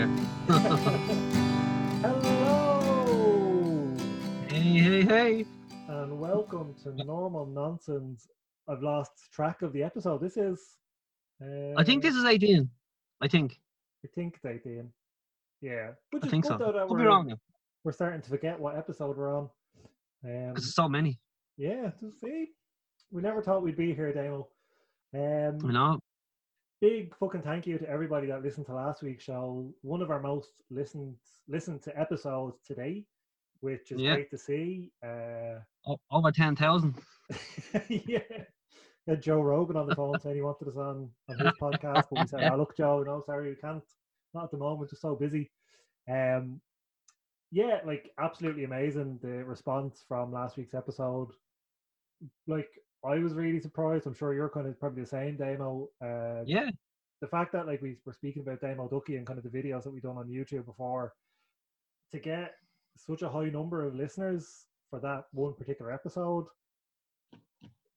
there. Hello hey, hey, hey. and welcome to Normal Nonsense. I've lost track of the episode. This is. Uh, I think this is 18. I think. I think it's 18. Yeah, which I think good so. though that Could be we're, wrong now. we're starting to forget what episode we're on. Um, Because there's so many. yeah, to see, we never thought we'd be here, Damo. Um, You know? Big fucking thank you to everybody that listened to last week's show. One of our most listened listened to episodes today, which is Yeah. great to see. Uh, Over 10,000. yeah. Had Joe Rogan on the phone saying he wanted us on, on his podcast, but we said, oh, look, Joe, no, sorry, we can't. Not at the moment, just so busy. Um, yeah, like absolutely amazing the response from last week's episode. Like I was really surprised. I'm sure you're kind of probably the same, Damo. Uh, Yeah. the fact that like we were speaking about Damo Ducky and kind of the videos that we've done on YouTube before, to get such a high number of listeners for that one particular episode,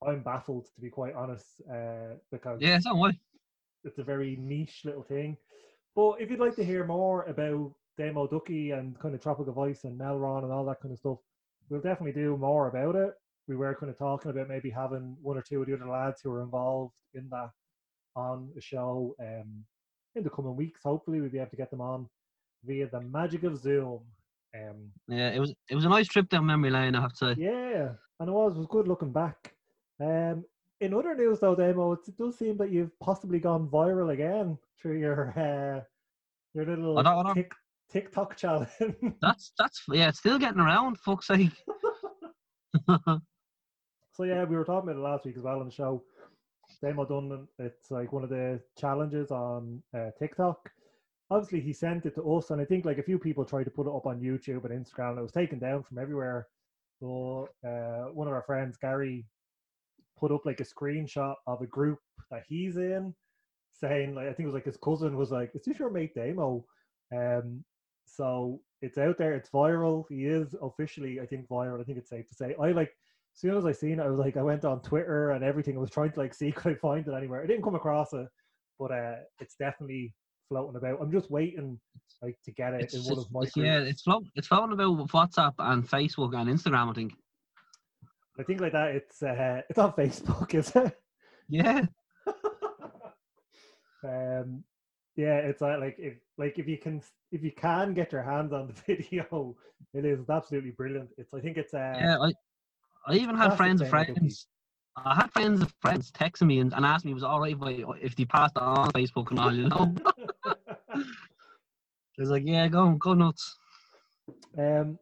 I'm baffled to be quite honest, uh, because Yeah, so what? it's a very niche little thing. But if you'd like to hear more about Damo Ducky and kind of Tropical Voice and Melron and all that kind of stuff, we'll definitely do more about it. We were kind of talking about maybe having one or two of the other lads who are involved in that on the show um, in the coming weeks. Hopefully, we'll be able to get them on via the magic of Zoom. Um, Yeah, it was it was a nice trip down memory lane, I have to say. yeah, and it was it was good looking back. Um, in other news, though, Damo, it does seem that you've possibly gone viral again through your uh, your little I don't- I don't- Tik, TikTok challenge. That's, that's, yeah, it's still getting around, fuck's sake. so yeah, we were talking about it last week as well on the show. Damo done it's like one of the challenges on uh, TikTok. Obviously, he sent it to us, and I think like a few people tried to put it up on YouTube and Instagram, and it was taken down from everywhere. So uh, one of our friends, Gary, put up like a screenshot of a group that he's in, saying like I think it was like his cousin was like, "Is this your mate Damo?" Um, so it's out there, it's viral. He is officially, I think, viral. I think it's safe to say. I like soon as I seen it, I was like, I went on Twitter and everything. I was trying to like see could I find it anywhere. I didn't come across it, but uh, it's definitely floating about. I'm just waiting like to get it It's, in one of my it's- yeah, it's, float, it's floating about with WhatsApp and Facebook and Instagram, I think. I think like that. It's uh, it's on Facebook, is it? Yeah. um, yeah, it's uh, like if like if you can if you can get your hands on the video, it is absolutely brilliant. It's I think it's uh, Yeah, I, I even had friends of friends. I had friends of friends texting me and, and asked me was all right if, I, if they passed it on Facebook and all, you know? I was like, yeah, go go nuts. Um,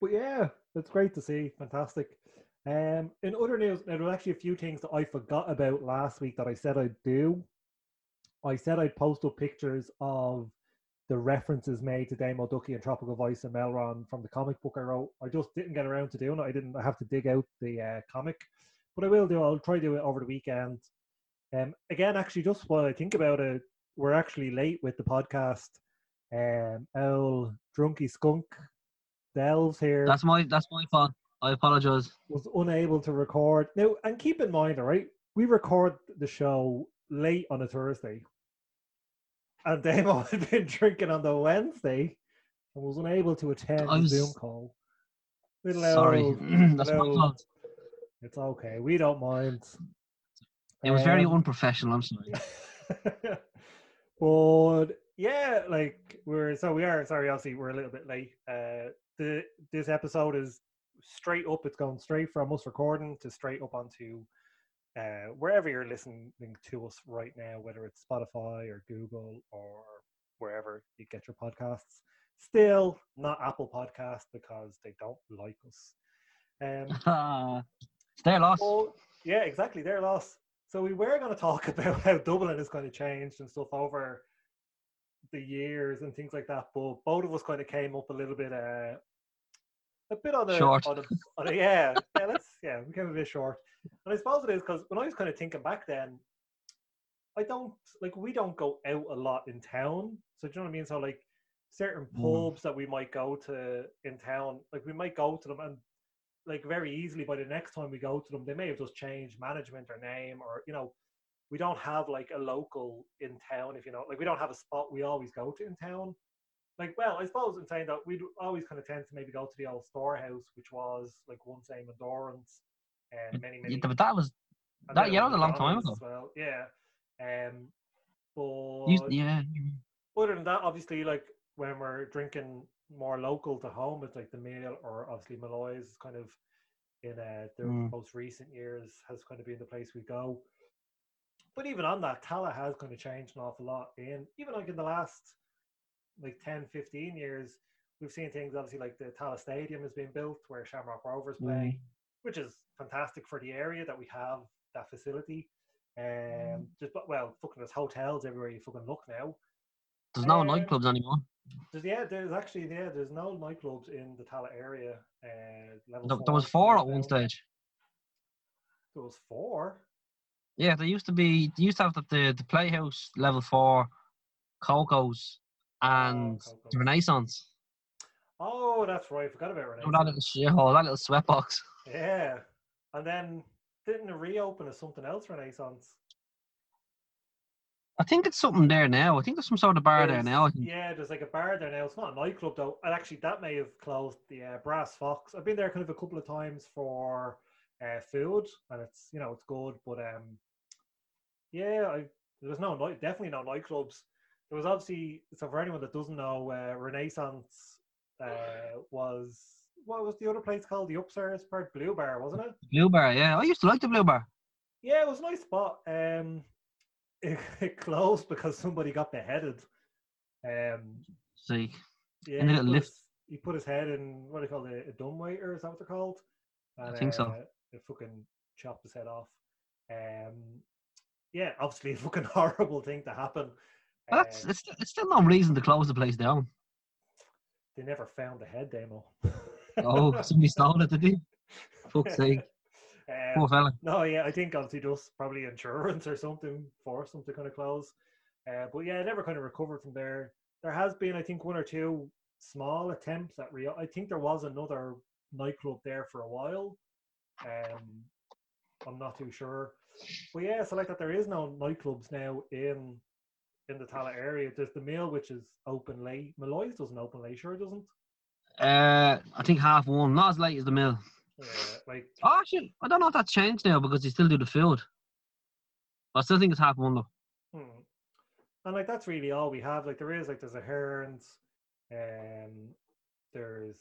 but yeah, it's great to see. Fantastic. Um, in other news, there were actually a few things that I forgot about last week that I said I'd do. I said I'd post up pictures of the references made to Damo Ducky and Tropical Voice and Melron from the comic book I wrote. I just didn't get around to doing it. I didn't. I have to dig out the uh, comic, but I will do. I'll try to do it over the weekend. Um, again, actually, just while I think about it, we're actually late with the podcast. Um, Owl Drunky Skunk Delves here That's my that's my fault. I apologize. was unable to record. Now, and keep in mind, all right, we record the show late on a Thursday. And Damo had been drinking on the Wednesday and was unable to attend the Zoom call. Little Sorry, old- that's my fault. It's okay. We don't mind. It was very Um, unprofessional. I'm sorry. but yeah, like we're so we are sorry, obviously we're a little bit late. Uh the this episode is straight up, it's going straight from us recording to straight up onto uh wherever you're listening to us right now, whether it's Spotify or Google or wherever you get your podcasts. Still not Apple Podcast because they don't like us. Um their loss. yeah, exactly. Their loss. So we were going to talk about how Dublin is going to change and stuff over the years and things like that. But both of us kind of came up a little bit, uh, a bit on the, Short. On the, on the yeah, yeah. Let's yeah, we came a bit short. And I suppose it is because when I was kind of thinking back then, I don't like we don't go out a lot in town. So do you know what I mean? So like certain Mm. pubs that we might go to in town, like we might go to them and like very easily by the next time we go to them, they may have just changed management or name or you know, we don't have like a local in town if you know like we don't have a spot we always go to in town. Like well, I suppose in saying that we'd always kind of tend to maybe go to the old storehouse, which was like once same endurance and many many. Yeah, but that was that- yeah, that was a long time ago. Well, yeah. Um, but you, yeah. other than that, obviously, like when we're drinking more local to home, it's like the Mill or obviously Malloy's kind of in uh, the Mm. most recent years has kind of been the place we go. But even on that, Tallaght has kind of changed an awful lot. In even like in the last like 10, 15 years, we've seen things obviously like the Tallaght Stadium has been built where Shamrock Rovers play, which is fantastic for the area that we have that facility. Um, just but well, fucking there's hotels everywhere you fucking look now. There's no Um, nightclubs anymore. There's, yeah, there's actually yeah, there's no nightclubs in the Tallaght area. Uh, level There, there was four at one stage. There was four. Yeah, there used to be. They used to have the the, the Playhouse level four, Coco's, and the Renaissance. Oh, that's right. I forgot about Oh, that little Renaissance. shithole, that little sweatbox. Yeah, and then didn't it reopen as something else? Renaissance. I think it's something there now. I think there's some sort of bar there now. Yeah, there's like a bar there now. It's not a nightclub though. And actually, that may have closed. The uh, Brass Fox. I've been there kind of a couple of times for uh, food, and it's you know it's good. But um, yeah, I, there's no night. Definitely no nightclubs. There was obviously so for anyone that doesn't know, uh, Renaissance uh, was what was the other place called? The upstairs part, Blue Bar, wasn't it? Blue bar, yeah. I used to like the blue bar. Yeah, it was a nice spot. Um, it, it closed because somebody got beheaded. Um, See, yeah, In a he little put lift. His, he put his head in what do you call it, a dumbwaiter? Is that what they're called? And, think so. uh, It fucking chopped his head off. Um, yeah, obviously a fucking horrible thing to happen. That's it's, it's still no reason to close the place down. they never found the head Damo. Oh, somebody stole it, did he? Fuck's sake, poor um, fella. no, yeah, I think obviously just probably insurance or something forced them to kind of close. Uh, but yeah, it never kind of recovered from there. There has been, I think, one or two small attempts at Rio. I think there was another nightclub there for a while. Um, I'm not too sure. But yeah, so like that, there is no nightclubs now in in the Tallaght area. There's the mill, which is open late. Malloy's doesn't open late, sure it doesn't. Uh, I think half one, not as late as the mill. Yeah, like Oh, actually, I don't know if that's changed now because they still do the field. I still think it's half one though. Hmm. And like that's really all we have. Like there is like there's a herons, um, there's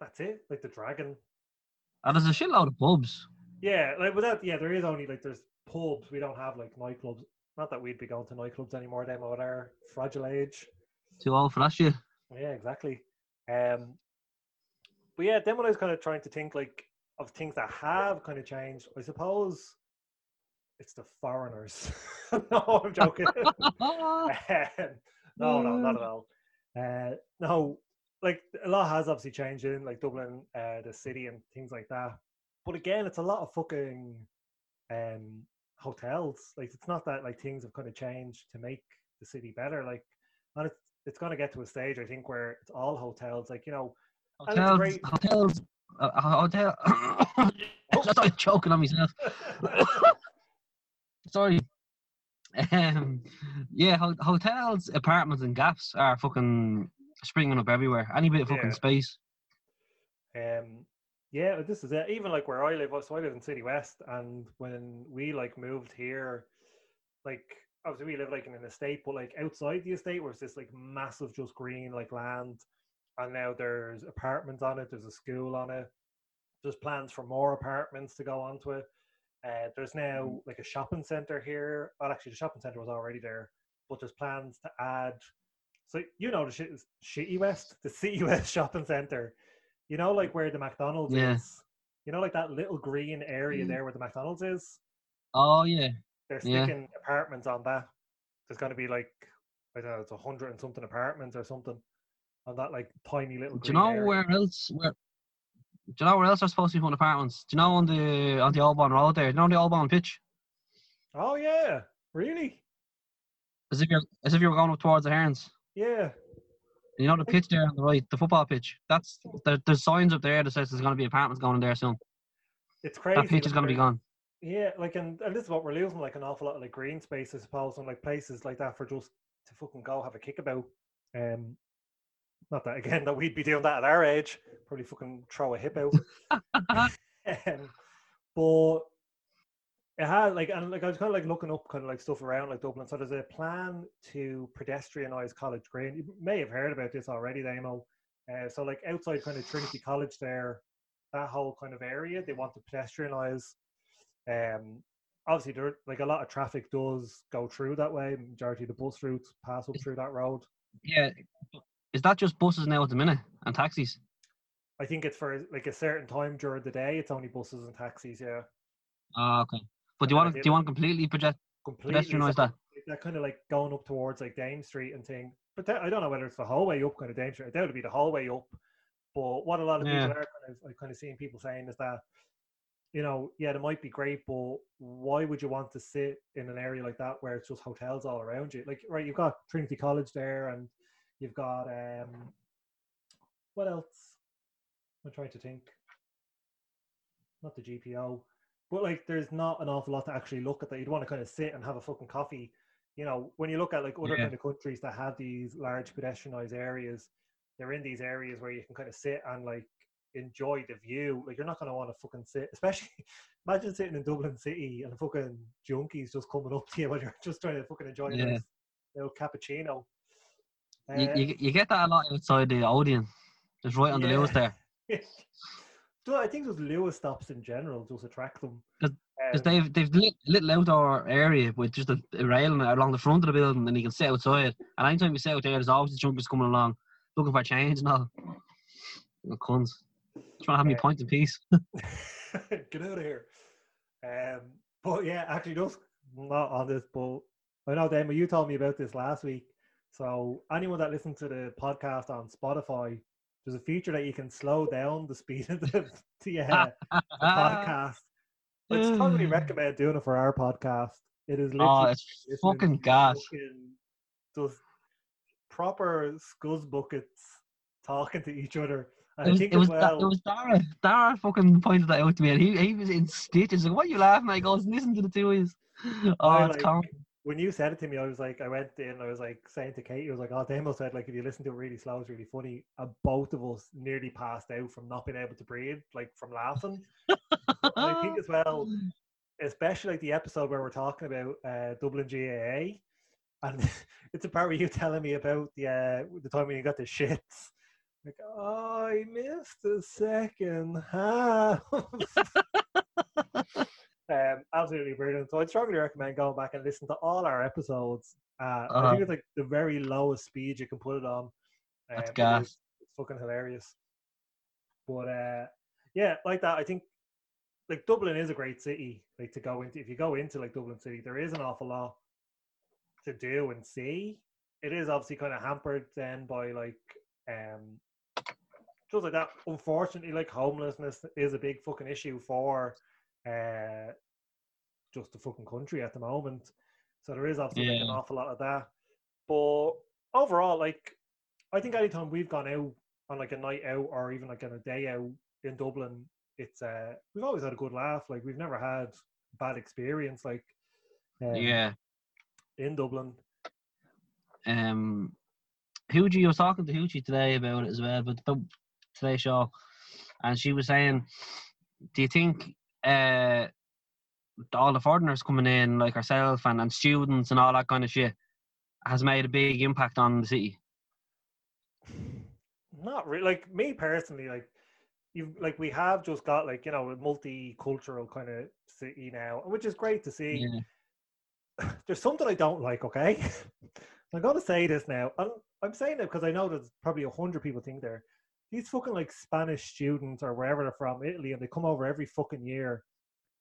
that's it. Like the Dragon. And there's a shitload of pubs. Yeah, like without yeah, there is only like there's pubs. We don't have like nightclubs. Not that we'd be going to nightclubs anymore. Them at our fragile age. Too old for that shit. Yeah, exactly. Um, but yeah, then when I was kind of trying to think like of things that have kind of changed, I suppose it's the foreigners. no, I'm joking. No, no, not at all. Uh, no, like a lot has obviously changed in like Dublin, uh, the city, and things like that. But again, it's a lot of fucking um, hotels. Like it's not that like things have kind of changed to make the city better. Like, and it's it's going to get to a stage I think where it's all hotels. Like you know, hotels, great- hotels, uh, hotel. Sorry, choking on myself. Sorry. Um, yeah, ho- hotels, apartments, and gaps are fucking springing up everywhere. Any bit of fucking Yeah. space. Um, yeah, this is it. Even like where I live, so I live in City West, and when we like moved here, like obviously we live like in an estate, but like outside the estate was this like massive just green like land, and now there's apartments on it. There's a school on it. There's plans for more apartments to go onto it. Uh, there's now like a shopping center here. Well, actually, the shopping center was already there, but there's plans to add. So you know the shit is Shitty West, the City West shopping center. You know, like where the McDonald's Yeah. is. You know, like that little green area Mm. there where the McDonald's is. Oh yeah, They're Yeah. sticking apartments on that. There's going to be like I don't know, it's a hundred and something apartments or something on that like tiny little. Do you know area. where else? Where? Do you know where else are supposed to be putting apartments? Do you know on the on the Old Bawn Road there? Do you know the Old Bawn pitch? Oh yeah, really? As if you're as if you were going up towards the Herons. Yeah. You know the pitch there on the right, the football pitch. That's there, there's signs up there that says there's going to be apartments going in there soon. It's crazy. That pitch is going to be gone. Yeah, like and, and this is what we're losing, like an awful lot of like green space, I suppose, and like places like that for just to fucking go have a kickabout. Um Not that again that we'd be doing that at our age. Probably fucking throw a hip out. um, but it had like and like I was kind of like looking up kind of like stuff around like Dublin. So there's a plan to pedestrianize College Green. You may have heard about this already, Damo. Uh, so like outside kind of Trinity College there, that whole kind of area, they want to pedestrianize. Um, obviously there like a lot of traffic does go through that way. Majority of the bus routes pass up through that road. Yeah. Is that just buses now at the minute and taxis? I think it's for like a certain time during the day. It's only buses and taxis. Yeah. Ah, okay. But do you want to, do you want completely project completely pedestrianize that? that kind of like going up towards like Dame Street and thing. But that, I don't know whether it's the whole way up kind of Dame Street. I doubt it'd be the hallway up. But what a lot of Yeah. people are kind of kind of seeing people saying is that you know, yeah, it might be great, but why would you want to sit in an area like that where it's just hotels all around you? Like, right, you've got Trinity College there, and you've got um, what else? I'm trying to think. Not the GPO, but like, there's not an awful lot to actually look at that. You'd want to kind of sit and have a fucking coffee. You know, when you look at like other Yeah. kind of countries that have these large pedestrianized areas, they're in these areas where you can kind of sit and like enjoy the view. Like you're not gonna want to fucking sit, especially imagine sitting in Dublin City and fucking junkies just coming up to you while you're just trying to fucking enjoy Yeah. nice little cappuccino. You, Uh, you, you get that a lot outside the Odeon. Just right on the Luas there. so I think those Luas stops in general just attract them. 'Cause- Because Um, they've they've lit, little outdoor area with just a, a railing along the front of the building, and you can sit outside. And anytime you sit out there, there's always the junkies coming along, looking for change and all. The cunts. Trying to have me Yeah. point in peace. Get out of here. Um, but yeah, actually, just not on this, but I know, Damo, you told me about this last week. So, anyone that listens to the podcast on Spotify, there's a feature that you can slow down the speed of the, the, uh, the podcast. I'd strongly recommend doing it for our podcast. It is Oh, literally it's fucking gas. fucking proper scuzz buckets talking to each other. And It was, think it was, well, it was Dara. Dara fucking pointed that out to me, and he, he was in stitches. Like, what are you laughing at? He goes, listen to the two of yous." Oh, it's like- comical. When you said it to me, I was like, I went in, I was like saying to Kate, I was like, oh, Damo said, like, if you listen to it really slow, it's really funny. And both of us nearly passed out from not being able to breathe, like from laughing. I think as well, especially like the episode where we're talking about uh, Dublin GAA, and it's a part where you telling me about the uh, the time when you got the shits. Like, oh, I missed the second half. um, absolutely brilliant. So I'd strongly recommend going back and listen to all our episodes. Uh, I Uh-huh. think it's like the very lowest speed you can put it on. That's Um, it gas. is- It's fucking hilarious. But uh, yeah, like that. I think like Dublin is a great city. Like to go into, if you go into like Dublin City, there is an awful lot to do and see. It is obviously kind of hampered then by like um just like that. Unfortunately, like homelessness is a big fucking issue for uh just the fucking country at the moment. So there is obviously like an awful lot of that. But overall, like I think anytime we've gone out on like a night out or even like on a day out in Dublin, it's uh we've always had a good laugh. Like we've never had bad experience like um, Yeah. in Dublin. Um, Hugie, I was talking to Hugie today about it as well, but about today's show, and she was saying, "Do you think uh, all the foreigners coming in, like ourselves and, and students and all that kind of shit, has made a big impact on the city?" Not really. Like me personally, like you like we have just got like you know a multicultural kind of city now, which is great to see. Yeah. There's something I don't like. Okay, I'm gonna say this now. I'm, I'm saying it because I know there's probably a hundred people think there. These fucking like Spanish students or wherever they're from, Italy, and they come over every fucking year,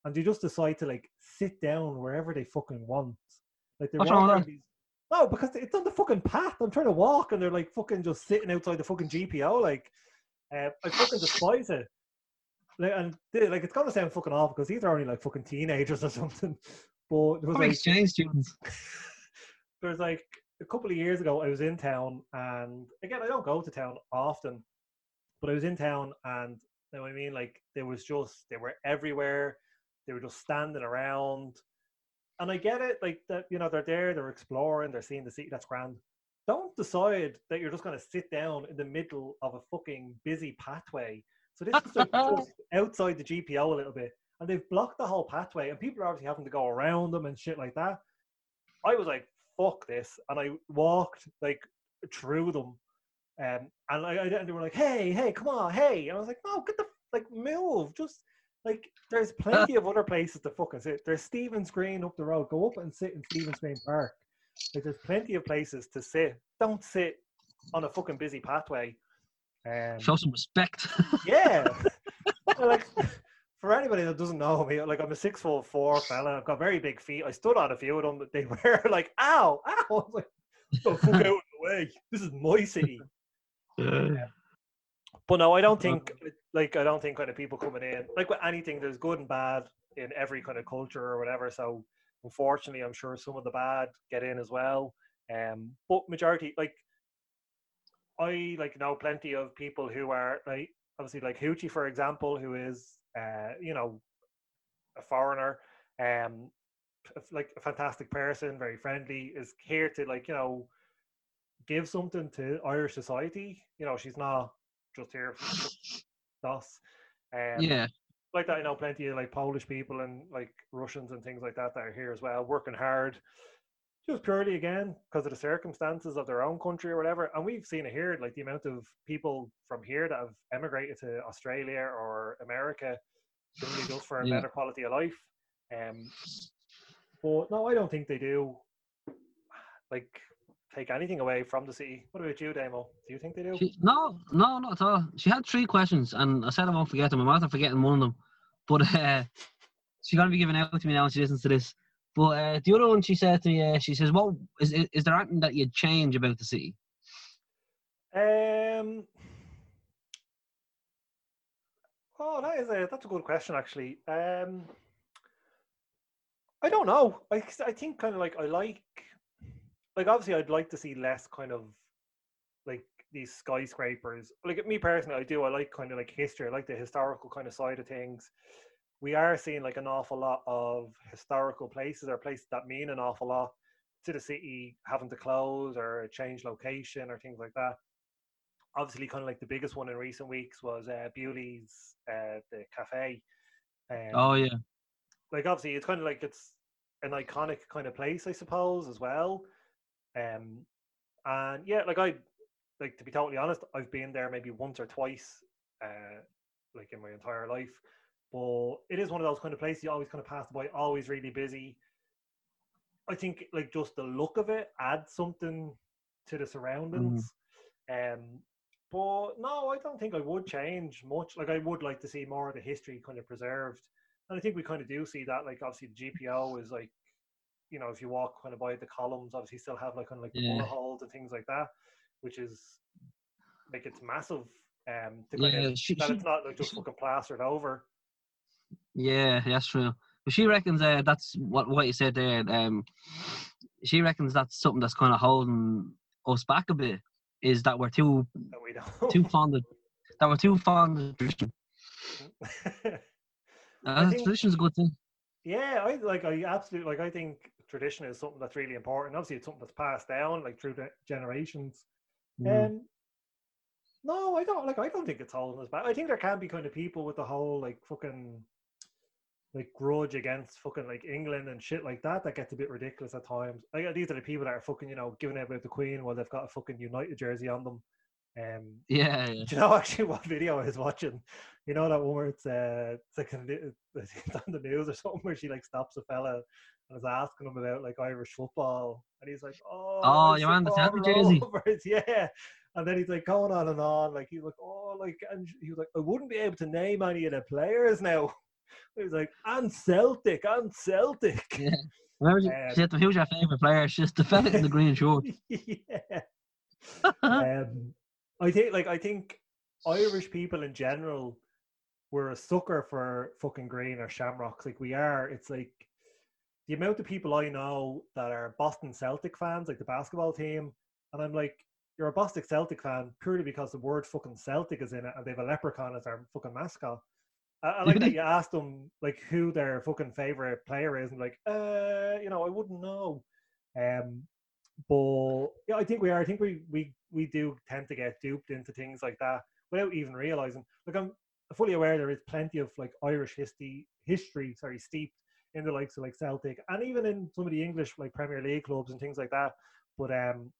and they just decide to like sit down wherever they fucking want. Like they What's wrong these. No, because it's on the fucking path. I'm trying to walk, and they're like fucking just sitting outside the fucking GPO. Like, uh, I fucking despise it. Like, and they- like it's gonna sound fucking awful because these are only like fucking teenagers or something. But there was like, exchange students. there's like a couple of years ago, I was in town, and again, I don't go to town often, but I was in town, and you know what I mean, like there was just they were everywhere. They were just standing around, and I get it, like that. You know, they're there, they're exploring, they're seeing the city. That's grand. don't decide that you're just going to sit down in the middle of a fucking busy pathway. So this is like just outside the GPO a little bit, and they've blocked the whole pathway, and people are obviously having to go around them and shit like that. I was like, "Fuck this," and I walked like through them, um, and I, I and they were like, "Hey, hey, come on, hey!" And I was like, "No, get the like move, just." Like, there's plenty of other places to fucking sit. There's Stephen's Green up the road. Go up and sit in Stephen's Green Park. Like, there's plenty of places to sit. Don't sit on a fucking busy pathway. Um, Show some respect. yeah. Like, for anybody that doesn't know me, like I'm a six foot four fella. I've got very big feet. I stood on a few of them. They were like, "Ow, ow!" I was like, "Go fuck out of the way. This is my city." But no, I don't think like I don't think kind of people coming in like with anything. There's good and bad in every kind of culture or whatever. So unfortunately, I'm sure some of the bad get in as well. Um, but majority like I like know plenty of people who are like obviously like Hoochie for example, who is uh you know a foreigner, um like a fantastic person, very friendly, is here to like you know give something to Irish society. You know, she's not just here for us. Um, yeah. Like that, I know plenty of like Polish people and like Russians and things like that that are here as well, working hard, just purely again because of the circumstances of their own country or whatever. And we've seen it here, like the amount of people from here that have emigrated to Australia or America, simply just for a Yeah. better quality of life. Um, but no, I don't think they do. Like take anything away from the city. What about you, Damo? Do you think they do? She, no, no, not at all. She had three questions, and I said I won't forget them. I'm after forgetting one of them, but uh, she's gonna be giving out to me now when she listens to this. But uh, the other one, she said to me, uh, she says, "What is is, is there anything that you'd change about the city?" Um. Oh, that is a that's a good question actually. Um. I don't know. I I think kind of like I like, like obviously I'd like to see less kind of, like these skyscrapers. Like me personally, I do. I like kind of like history. I like the historical kind of side of things. We are seeing like an awful lot of historical places or places that mean an awful lot to the city having to close or change location or things like that obviously kind of like the biggest one in recent weeks was uh, Bewley's uh, the cafe. Um, Oh yeah, like obviously it's kind of like it's an iconic kind of place, I suppose, as well. Um, and yeah, like I like to be totally honest, I've been there maybe once or twice, uh, like in my entire life. But it is one of those kind of places you always kind of pass by, always really busy. I think like just the look of it adds something to the surroundings. Um, but no, I don't think I would change much. Like I would like to see more of the history kind of preserved, and I think we kind of do see that. Like obviously the GPO is like, you know, if you walk kind of by the columns, obviously still have like kind of like the Yeah. holes and things like that, which is like it's massive. Um, to kind yeah, of, she, that she, it's not like just she- fucking plastered over. yeah, that's true. But she reckons uh, that's what what you said there. Um, she reckons that's something that's kind of holding us back a bit. Is that we're too we too fond of that we're too fond of tradition. Uh, think- tradition's a good thing. Yeah, I like I absolutely like I think tradition is something that's really important. Obviously it's something that's passed down like through the generations. Mm. Um no, I don't like I don't think it's holding us back. I think there can be kind of people with the whole like fucking like grudge against fucking like England and shit like that that gets a bit ridiculous at times. Like these are the people that are fucking, you know, giving out about the Queen while they've got a fucking United jersey on them. Um yeah, yeah. do you know actually what video I was watching? You know that one where it's uh it's like it's on the news or something where she like stops a fella and was asking him about like Irish football and he's like, Oh, Oh, I you want the Celtic jersey? Rovers," Yeah. And then he's like going on and on, like he's like, Oh, like and he was like, I wouldn't be able to name any of the players now. He was like, and Celtic, and Celtic. Yeah. Remember, she, Um, said, who's your favourite player? It's just the fella in the green short. yeah. um, I think like I think Irish people in general were a sucker for fucking green or shamrocks. Like we are. It's like the amount of people I know that are Boston Celtic fans, like the basketball team, and I'm like, you're a Boston Celtic fan purely because the word fucking Celtic is in it, and they have a leprechaun as their fucking mascot. I, I like that you asked them like who their fucking favorite player is, and like, uh, you know, I wouldn't know. Um, but yeah, I think we are. I think we we we do tend to get duped into things like that without even realizing. Like I'm fully aware there is plenty of like Irish history history, sorry, steeped in the likes of like Celtic and even in some of the English like Premier League clubs and things like that. But um,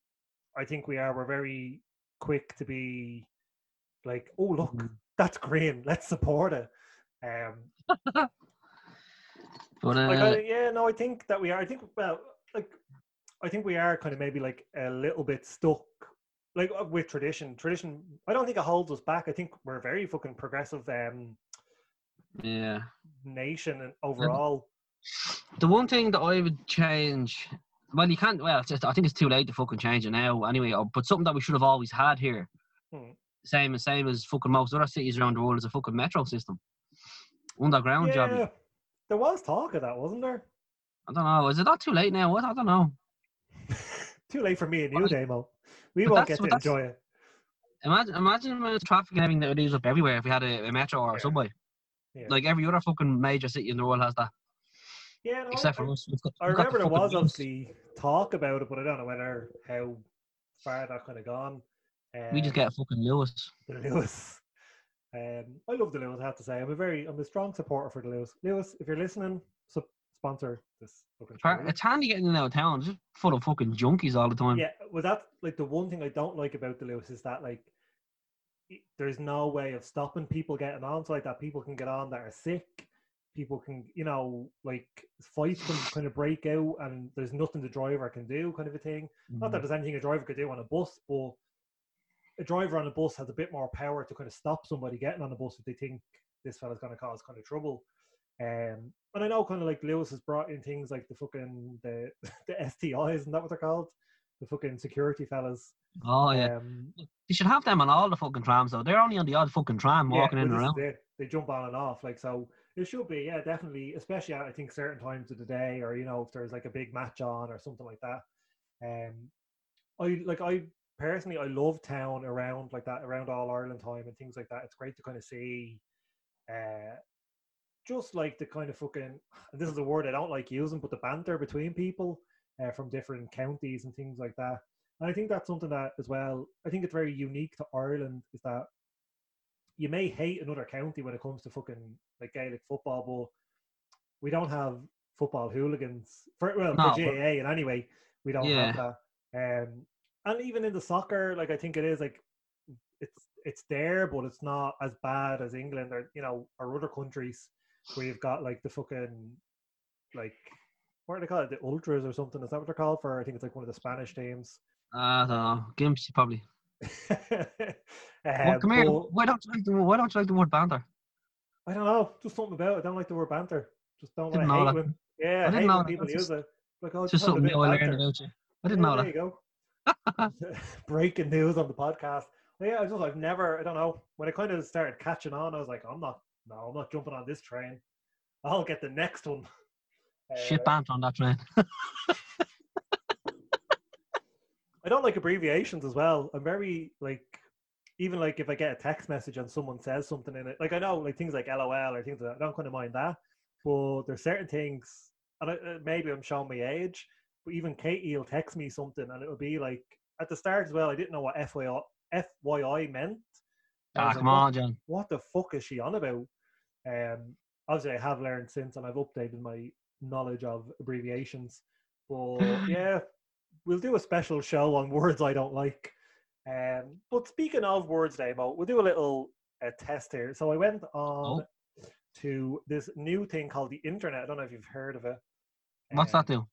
I think we are. We're very quick to be like, oh look, Mhm. that's green. Let's support it. Um, But uh, like I, yeah no i think that we are i think well like i think we are kind of maybe like a little bit stuck like uh, with tradition tradition i don't think it holds us back i think we're a very fucking progressive um yeah. nation and overall The one thing that I would change, well, you can't. Well, just, I think it's too late to fucking change it now. Anyway, uh, but something that we should have always had here, Hmm. same as same as fucking most other cities around the world, is a fucking metro system, underground job. yeah there was talk of that wasn't there I don't know. Is it not too late now? What? I don't know. too late for me and you Well, Damo we won't get to enjoy it Imagine, imagine the traffic and everything that would use up everywhere if we had a, a metro or a Yeah. subway. Yeah. Like every other fucking major city in the world has that, yeah no, except I, for us. We've got, I remember there was obviously talk about it but i don't know whether how far that kind of gone We just Um, get a fucking Luas. the Luas. Um, I love the Luas. I have to say, I'm a very, I'm a strong supporter for the Luas. Luas, if you're listening, sub- sponsor this fucking show. It's handy getting in and out of town. It's just full of fucking junkies all the time. Yeah, well, that like the one thing I don't like about the Luas is that like there's no way of stopping people getting on. So like that, people can get on that are sick. People can, you know, like fights can kind of break out, and there's nothing the driver can do, kind of a thing. Not Mm. that there's anything a driver could do on a bus, but a driver on a bus has a bit more power to kind of stop somebody getting on a bus if they think this fella's going to cause kind of trouble. Um, and I know kind of like Luas has brought in things like the fucking the the STIs, isn't that what they're called? The fucking security fellas. Oh yeah, Um, you should have them on all the fucking trams though. They're only on the odd fucking tram yeah, walking in well, and around. it. They jump on and off like so. It should be yeah, definitely, especially at I think certain times of the day, or you know, if there's like a big match on or something like that. Um, I like I personally I love town around like that around all Ireland time and things like that. It's great to kind of see, uh, just like the kind of fucking this is a word I don't like using, but the banter between people uh, from different counties and things like that. And I think that's something that as well. I think it's very unique to Ireland is that you may hate another county when it comes to fucking like Gaelic football, but we don't have football hooligans for well No, for GAA and anyway we don't Yeah. have that. Um, and even in the soccer, like I think it is like it's it's there, but it's not as bad as England or you know or other countries where you've got like the fucking like what do they call it? The ultras or something? Is that what they're called for? I think it's like one of the Spanish teams. I don't know. Gimps probably. Well, Um, come here. Why don't you like the why don't you like the word banter? I don't know, just something about it. I don't like the word banter. Just don't Didn't like know hate that. when yeah, I didn't know that. people use just- it. Like oh, just something new I learned about you. I didn't Yeah, know there that. you go. Breaking news on the podcast. Well, yeah, I just I've never I don't know when I kind of started catching on. I was like, I'm not no, I'm not jumping on this train. I'll get the next one. Shit Uh, banter on that train. I don't like abbreviations as well. I'm very like, even like if I get a text message and someone says something in it, like I know like things like LOL or things like that, I don't kind of mind that. But there's certain things, and I, uh, maybe I'm showing my age, but even Katie will text me something and it will be like at the start as well. I didn't know what FYI, FYI meant. Ah, was like, come on, John. what the fuck is she on about? Um, obviously, I have learned since, and I've updated my knowledge of abbreviations. But yeah, we'll do a special show on words I don't like. Um, but speaking of words, Damo, we'll do a little uh, test here. So I went on to this new thing called the internet. I don't know if you've heard of it. What's Um, that do?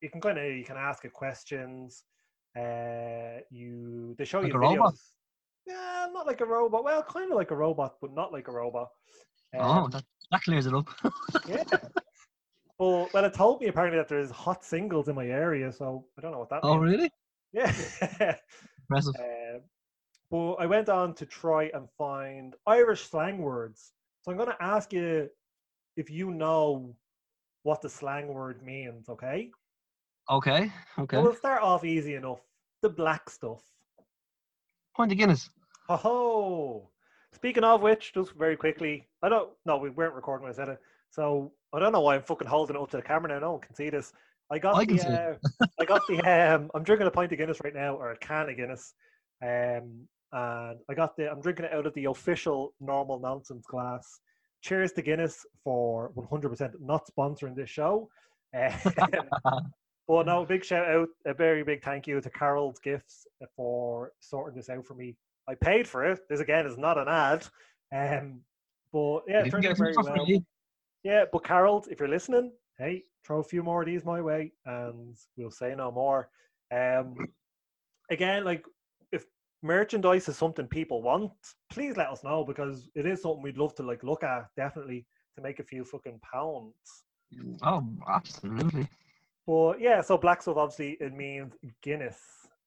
You can kind of you can ask it questions. Uh, you they show Like you a robot? Yeah, not like a robot. Well, kind of like a robot, but not like a robot. Oh, Um, that, that clears it up. yeah. Well, well, it told me apparently that there's hot singles in my area, so I don't know what that oh, means. really? Yeah. Impressive. Um, but I went on to try and find Irish slang words. So I'm going to ask you if you know what the slang word means, okay? Okay, okay. So we'll start off easy enough. The black stuff. Point of Guinness. Ho ho! Speaking of which, just very quickly, I don't. No, we weren't recording when I said it, so I don't know why I'm fucking holding it up to the camera now. No one can see this. I got I the. Uh, I got the. Um, I'm drinking a pint of Guinness right now, or a can of Guinness. Um, and I got the. I'm drinking it out of the official normal nonsense glass. Cheers to Guinness for 100% not sponsoring this show. Um, but no, big shout out, a very big thank you to Carol's Gifts for sorting this out for me. I paid for it. This again is not an ad. Um, but yeah, it turned out very well. Yeah, but Carol, if you're listening, hey, throw a few more of these my way, and we'll say no more. Um, again, like if merchandise is something people want, please let us know because it is something we'd love to like look at definitely to make a few fucking pounds. Oh, absolutely. But yeah, so black stuff obviously it means Guinness.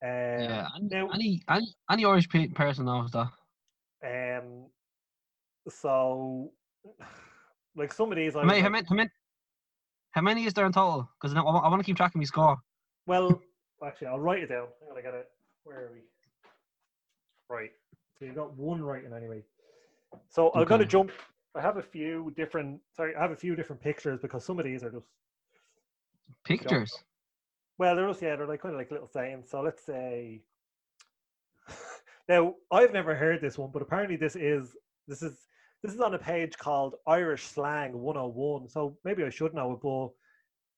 Um, yeah. Any, now- any, any, any Irish pe- person knows that. Um, so like some of these, I How many, how, like- many, how, many, how many is there in total? Because I, want to keep track of my score. Well, actually, I'll write it down. I'm gonna get it. Where are we? Right. So you got one writing anyway. So I'm gonna jump. I have a few different. Sorry, I have a few different pictures because some of these are just. Pictures. Well, they're just yeah, they're like kind of like little sayings. So let's say. now I've never heard this one, but apparently this is this is this is on a page called Irish Slang 101. So maybe I should know it, but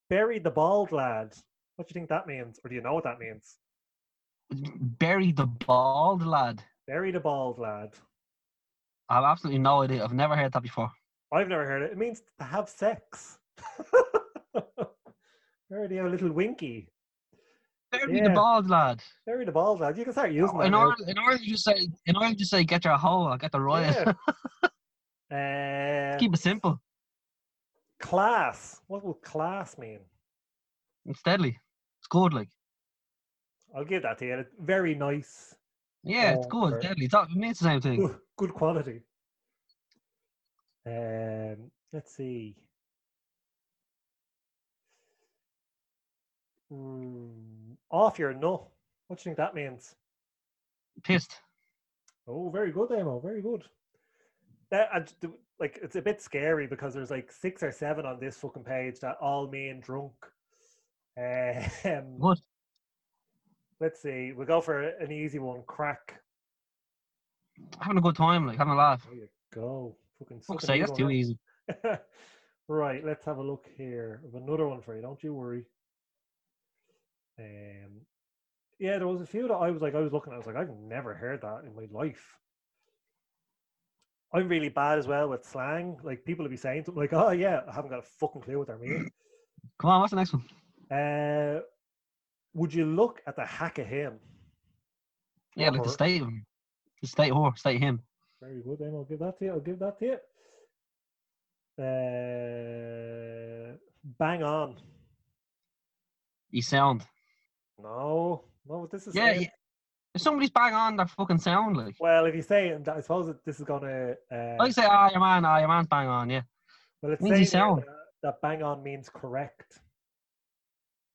bury the bald lad. What do you think that means, or do you know what that means? Bury the bald lad. Bury the bald lad. I have absolutely no idea. I've never heard that before. I've never heard it. It means to have sex. Bury a little winky. Bury Yeah. the bald lad. Bury the bald lad. You can start using that. In order, in order to just say, in order to just say, get your hoe, or get the riot. Yeah. Uh, Keep it simple. class. What will class mean? It's deadly. It's good, like. I'll give that to you. It's very nice. Yeah, it's Oh, good. deadly. It's, all- it means the same thing. Good, good quality. Um, let's see. Mm, off your nut. What do you think that means? Pissed. Oh, very good, Amo. Very good. That and the- like it's a bit scary because there's like six or seven on this fucking page that all mean drunk. Um, Good. let's see. We'll go for an easy one. Crack. Having a good time, like having a laugh. There you go. Fucking Fuck's an sake, that's too easy. right, let's have a look here. I've another one for you. Don't you worry. Um, yeah, there was a few that I was like, I was looking. At I was like, I've never heard that in my life. I'm really bad as well with slang. Like people will be saying something like, "Oh yeah," I haven't got a fucking clue what they're meaning. Come on, what's the next one? Uh, would you look at the hack of him? Yeah, like the state of him. The state her, state him. Very good, then I'll give that to you. I'll give that to you. Uh, bang on. You sound. No, no, this is Yeah, yeah. If somebody's bang on, they're fucking sound like. Well, if you say it, I suppose that this is gonna. Uh, I say, ah, your man, ah, your man's bang on, yeah. well, it's means saying sound. that, that bang on means correct.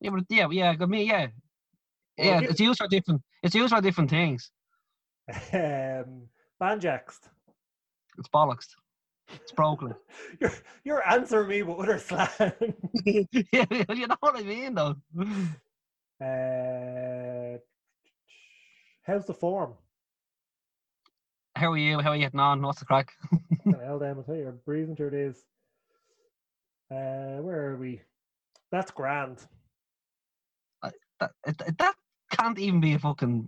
Yeah, but yeah, yeah, I mean, yeah. Well, Yeah, it's used for different. It's used for different things. um, banjaxed. It's bollocks. It's broken. You're you're answering me with other slang. yeah, you know what I mean, though. uh, how's the form? How are you? How are you getting on? What's the crack? Hell, damn, I tell you, you're breathing through this. Uh, where are we? That's grand. That, it- that can't even be a fucking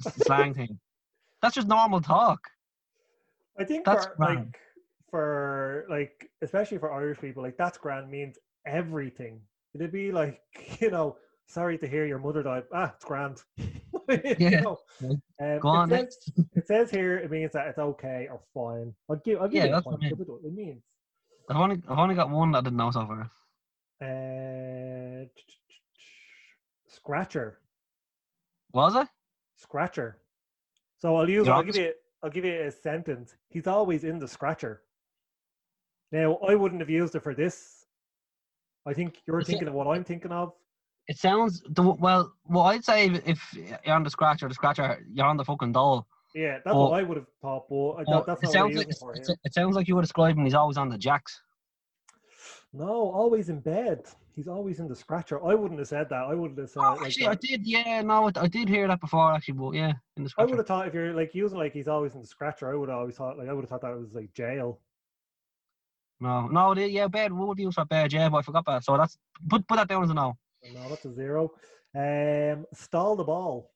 slang thing. That's just normal talk. I think That's for grand. like for like especially for Irish people, like that's grand means everything. It'd be like, you know, sorry to hear your mother died. Ah, it's grand. Yeah. um, Go on it says, it says here it means that it's okay or fine. I'll give I'll give Yeah, a that's what I give it what it means. I've only, I've only got one that I didn't know so far. Uh, scratcher. Was it? Scratcher. So I'll use I'll give you I'll give you a sentence. He's always in the scratcher. Now I wouldn't have used it for this. I think you're Is it- thinking of what I'm thinking of. It sounds the well. What I'd say if- if you're on the scratcher, the scratcher, you're on the fucking doll. Yeah, that's Well- what I would have thought, but uh, that, that's it not what I sounds like it for it's- here. it sounds like you were describing. He's always on the jacks. No, always in bed. he's always in the scratcher. I wouldn't have said that. I wouldn't have said. Oh, like actually, that. I did. Yeah, no, I- did hear that before. Actually, but yeah, in the scratcher. I would have thought if you're like using like he's always in the scratcher, I would have always thought like I would have thought that was like jail. No, no, yeah, bed. What would you use for bad? Yeah, but I forgot that. So that's put put that down as a no. No, that's a zero. Um, stall the ball.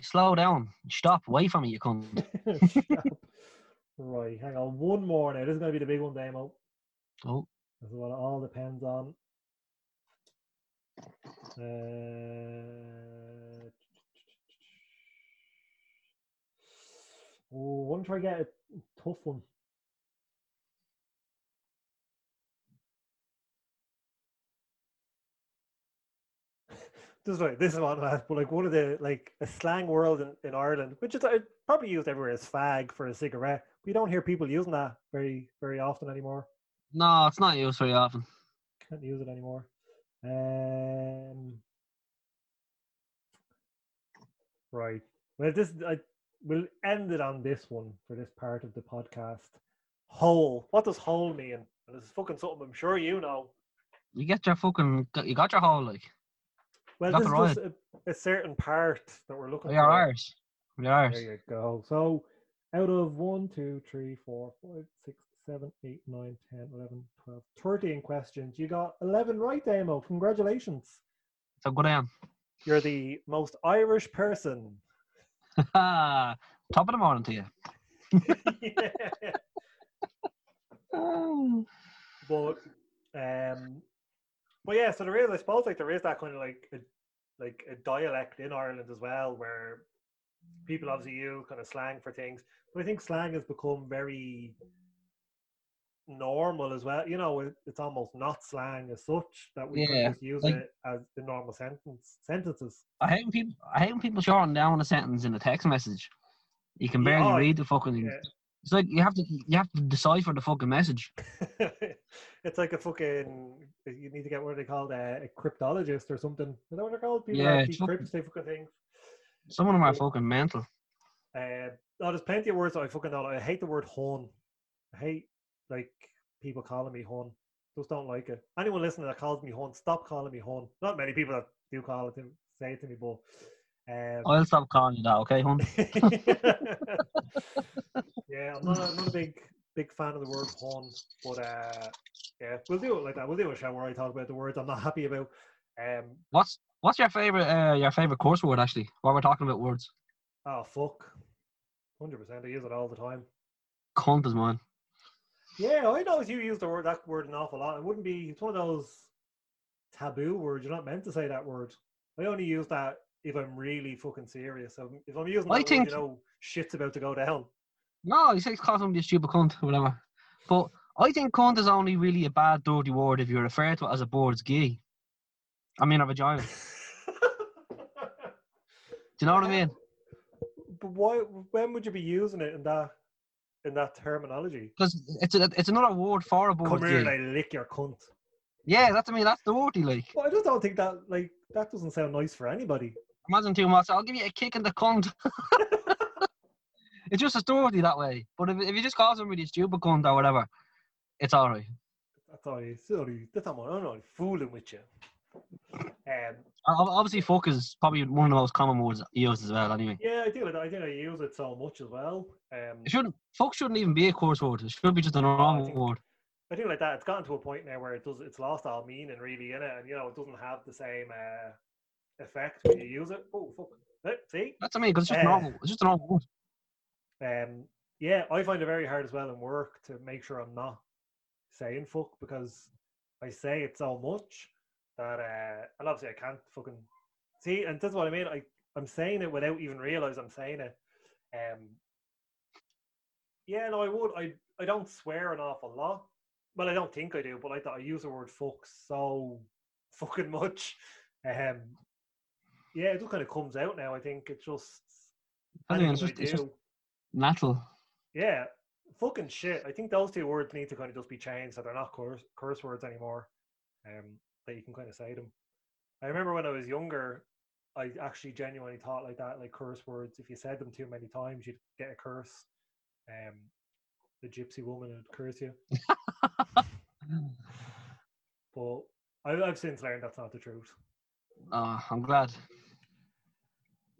Slow down. Stop. Away from me, you cunt. Right, hang on. One more now. This is going to be the big one, Damo. Oh, This is what it all depends on. Uh, oh, I want to try to get a tough one. This is right. This is what I'm at, but like one of the like a slang world in, in Ireland, which is uh, probably used everywhere as fag for a cigarette. We don't hear people using that very very often anymore. no, it's not used very often. Can't use it anymore. Um, right. Well, this I we'll end it on this one for this part of the podcast. Hole. What does hole mean? And this is fucking something I'm sure you know. You get your fucking. You got your hole like. Well, Got this is just a, a certain part that we're looking You're for. ours. You're ours. There you go. So out of 1, 2, 3, 4, 5, 6, 7, 8, 9, 10, 11, 12, 13 questions, you got 11 right, Damo. Congratulations. So go down. You're the most Irish person. Top of the morning to you. but um but yeah so there is i suppose like there is that kind of like a, like a dialect in ireland as well where people mm. obviously use kind of slang for things but i think slang has become very normal as well you know it, it's almost not slang as such that we Yeah, just use like- it as the normal sentence sentences I hate people. I hate when people shorten down a sentence in a text message. You can barely oh, read the fucking. yeah. It's like you have to. You have to decipher the fucking message. it's like a fucking you need to get what they called uh, a cryptologist or something is that what they're called people Yeah, that it's fucking- decrypt fucking things Some of them are fucking mental. Uh, no, there's plenty of words that I fucking don't. I hate the word "hun." I hate like people calling me horn. Just don't like it. Anyone listening that calls me horn, stop calling me horn. Not many people that do call it to say it to me, but um, I'll stop calling you that, okay, hon? yeah, I'm not, a, not a big big fan of the word "hun," but uh, yeah, we'll do it like that. We'll do a show where I talk about the words I'm not happy about. Um, What's What's your favorite? Uh, your favorite course word actually? While we're talking about words, oh fuck, hundred percent. I use it all the time. cunt is mine. Yeah, I know you use the word that word an awful lot. It wouldn't be. It's one of those taboo words. You're not meant to say that word. I only use that if I'm really fucking serious. If I'm using that I word, think- you know, shit's about to go down. No, he says call somebody a stupid cunt or whatever. But I think cunt is only really a bad, dirty word if you refer to it as a board's gay. I mean of a vagina. Do you know what I mean? But why? When would you be using it in that in that terminology? Because it's a, it's another word for a bird's Come here and gay. I lick your cunt. Yeah, that's I mean that's dirty. Like Well, I just don't think that like that doesn't sound nice for anybody. Imagine too much. I'll give you a kick in the cunt. it's just a story that way. But if, if you just call somebody a stupid cunt or whatever, it's alright. That's all. you- Sorry, that's not. I'm not fooling with you. Um, Obviously, fuck is probably one of the most common words used as well. Anyway, Yeah, I do. I think I use it so much as well. Um, it shouldn't. Fuck shouldn't even be a course word. It should be just a normal think- word. I think like that. It's gotten to a point now where it does. It's lost all meaning really in it, and you know it doesn't have the same uh, effect when you use it. Oh fuck! See, That's what I mean. Because it's just Uh, normal. It's just a normal word. um, yeah, I find it very hard as well in work to make sure I'm not saying fuck because I say it so much that, uh, and obviously I can't fucking see. And that's what I mean. I I'm saying it without even realize I'm saying it. Um, yeah, no, I would. I I don't swear an awful lot. Well, I don't think I do, but like that, I use the word fuck so fucking much. Um, yeah, it just kind of comes out now. I think it's just. I mean, it's just, it's just natural. Yeah, fucking shit. I think those two words need to kind of just be changed so they're not curse, curse words anymore. Um, that you can kind of say them. I remember when I was younger, I actually genuinely thought like that, like curse words. If you said them too many times, you'd get a curse. Um, the gypsy woman would curse you. But I I've since learned that's not the truth. Uh, I'm glad.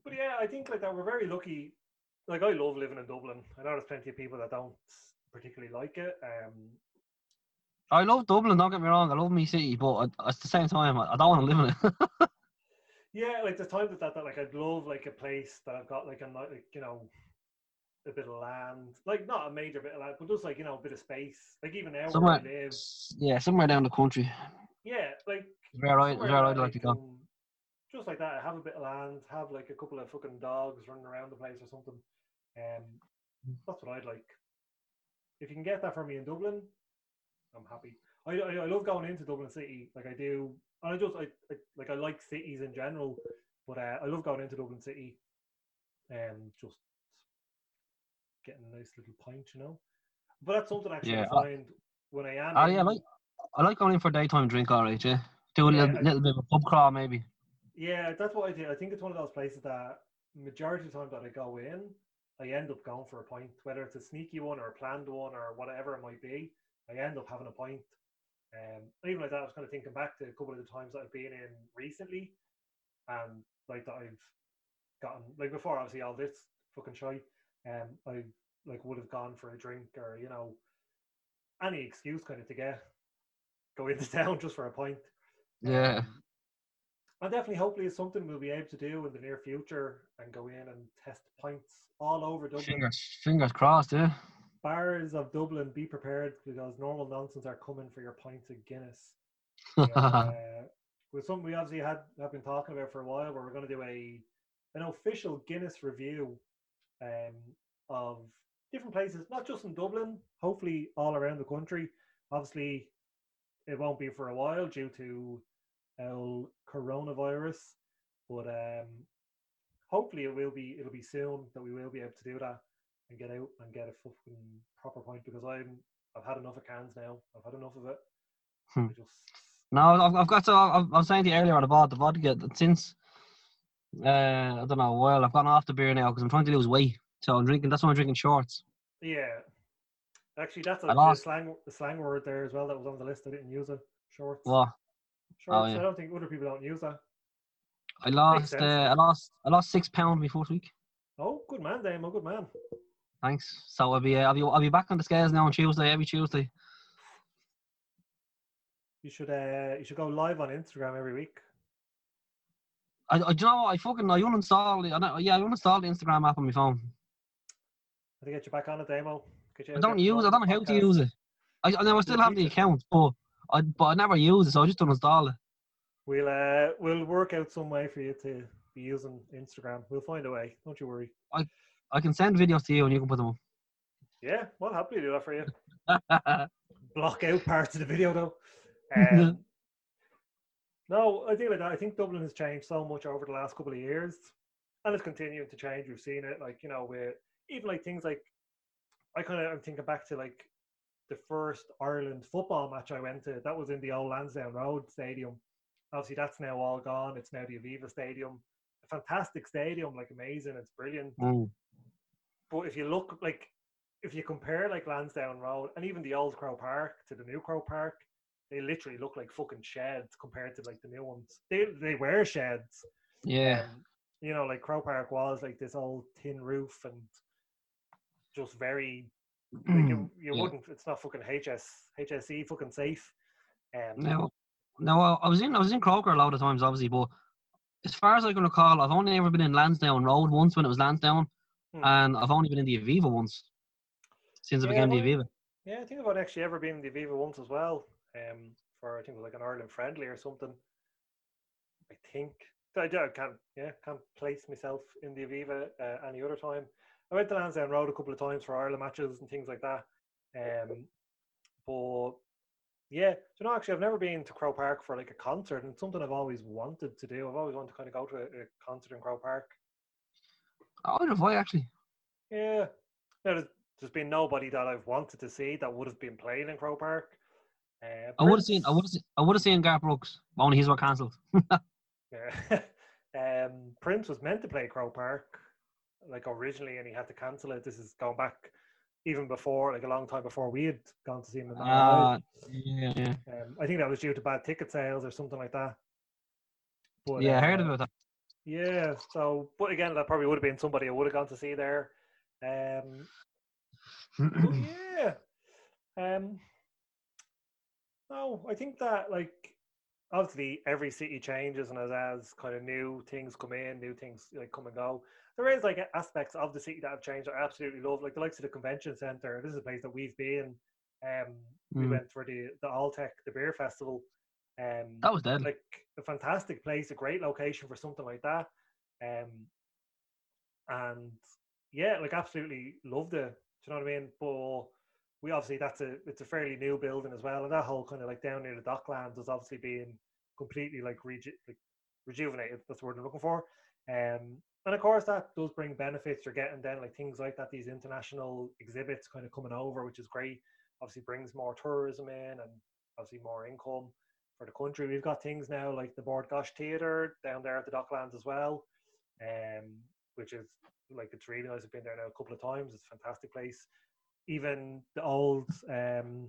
But yeah, I think like that we're very lucky. Like I love living in Dublin. I know there's plenty of people that don't particularly like it. Um, I love Dublin. Don't get me wrong. I love me city, but at, at the same time, I, don't want to live in it. yeah, like the times that, that that like I'd love like a place that I've got like a like you know a bit of land, like not a major bit of land, but just like you know a bit of space. Like even now somewhere, where I live, yeah, somewhere down the country. yeah, like Where I, where I'd like to go. Just like that, I have a bit of land, have like a couple of fucking dogs running around the place or something. Um, that's what I'd like. If you can get that for me in Dublin, I'm happy. I, I, I love going into Dublin City, like I do. And I just I, I like I like cities in general, but uh, I love going into Dublin City, and just getting a nice little pint, you know. But that's something actually Yeah, I I- find when I am. Oh yeah, I like I like going in for a daytime drink. All right, yeah. Do a Yeah, little, I- little bit of a pub crawl maybe. Yeah, that's what I do. I think it's one of those places that majority of the time that I go in, I end up going for a pint, whether it's a sneaky one or a planned one or whatever it might be. I end up having a pint. Um, even like that, I was kind of thinking back to a couple of the times that I've been in recently, and like that I've gotten like before, obviously all this fucking shy. Um, I like would have gone for a drink or you know any excuse kind of to get go into town just for a pint. Yeah. Um, and definitely, hopefully, it's something we'll be able to do in the near future and go in and test pints all over Dublin. Fingers, fingers crossed, yeah. Bars of Dublin, be prepared because normal nonsense are coming for your pints of Guinness. Uh, with something we obviously had have been talking about for a while, where we're going to do a an official Guinness review um, of different places, not just in Dublin, hopefully all around the country. Obviously, it won't be for a while due to coronavirus, but um, hopefully it will be it'll be soon that we will be able to do that and get out and get a fucking proper point because I'm I've had enough of cans now. I've had enough of it. Hmm. Just No, I've, I've got to. I was saying to you earlier about the vodka that since uh, I don't know. Well, I've gone off the beer now because I'm trying to lose weight. So I'm drinking. That's why I'm drinking shorts. yeah. Actually, that's a, lost- slang the slang word there as well. That was on the list. I didn't use it. Shorts. Well, Shorts. yeah. I don't think other people don't use that. I lost. Uh, I lost. I lost six pound before first week. Oh, good man, Damo. Good man. Thanks. So I'll be. Uh, I'll be. I'll be back on the scales now on Tuesday. Every Tuesday. You should uh you should go live on Instagram every week. I, I do you know what? I fucking I uninstalled it. I know, yeah, I uninstalled the Instagram app on my phone. To get you back on it, Damo. You I don't use. I don't know how to use it. I, I know I still have the account, but I but I never use it, so I just don't install it. We'll uh we'll work out some way for you to be using Instagram. We'll find a way. Don't you worry. I I can send videos to you and you can put them on. Yeah, we'll happily do that for you. Block out parts of the video though. Um, no, I think like that. I think Dublin has changed so much over the last couple of years, and it's continuing to change. We've seen it, like you know, with even like things like I kind of I'm thinking back to like the first Ireland football match I went to. That was in the old Lansdowne Road Stadium. Obviously, that's now all gone. It's now the Aviva Stadium. A fantastic stadium, like amazing. It's brilliant. Mm. But if you look like if you compare like Lansdowne Road and even the old Croke Park to the new Croke Park, they literally look like fucking sheds compared to like the new ones. They they were sheds. Yeah. Um, you know, like Croke Park was like this old tin roof and just very like you, you Yeah. wouldn't it's not fucking HS HSE fucking safe. Um No, no. I- I was in. I was in Croker a lot of times, obviously, but as far as I can recall, I've only ever been in Lansdowne Road once when it was Lansdowne, Hmm. and I've only been in the Aviva once since Yeah, became the Aviva. Yeah, I think I've actually ever been in the Aviva once as well. Um, for I think it was like an Ireland friendly or something. I think I, I can't yeah can't place myself in the Aviva uh, any other time. I went to Lansdowne Road a couple of times for Ireland matches and things like that. Um, but yeah, so you know, actually, I've never been to Croke Park for like a concert, and it's something I've always wanted to do. I've always wanted to kind of go to a, a concert in Croke Park. I would have I actually. Yeah. Now, there's, there's been nobody that I've wanted to see that would have been playing in Croke Park. Uh, I would have seen. I would have. I would have seen Garth Brooks. Only his were cancelled. Yeah. um, Prince was meant to play Croke Park, like originally, and he had to cancel it. This is going back even before, like a long time before we had gone to see him in Uh, yeah, yeah. um, I think that was due to bad ticket sales or something like that. But, yeah, I heard uh, about that. Yeah, so but again, that probably would have been somebody I would have gone to see there. Um, yeah. Um, no, I think that like obviously every city changes and as as kind of new things come in, new things like come and go. There is like aspects of the city that have changed. I absolutely love, like the likes of the convention center. This is a place that we've been. Um, we Mm. went for the the Alltech, the beer festival. Um, That was dead. like a fantastic place, a great location for something like that. Um, and yeah, like absolutely loved it. Do you know what I mean? But we obviously that's a it's a fairly new building as well, and that whole kind of like down near the Docklands is obviously being completely like, reju- like rejuvenated. That's the word I'm looking for. Um, and of course that does bring benefits. You're getting then like things like that, these international exhibits kind of coming over, which is great. Obviously brings more tourism in and obviously more income for the country. We've got things now like the Bord Gáis Theatre down there at the Docklands as well, um, which is like it's really nice. I've been there now a couple of times. It's a fantastic place. Even the old um,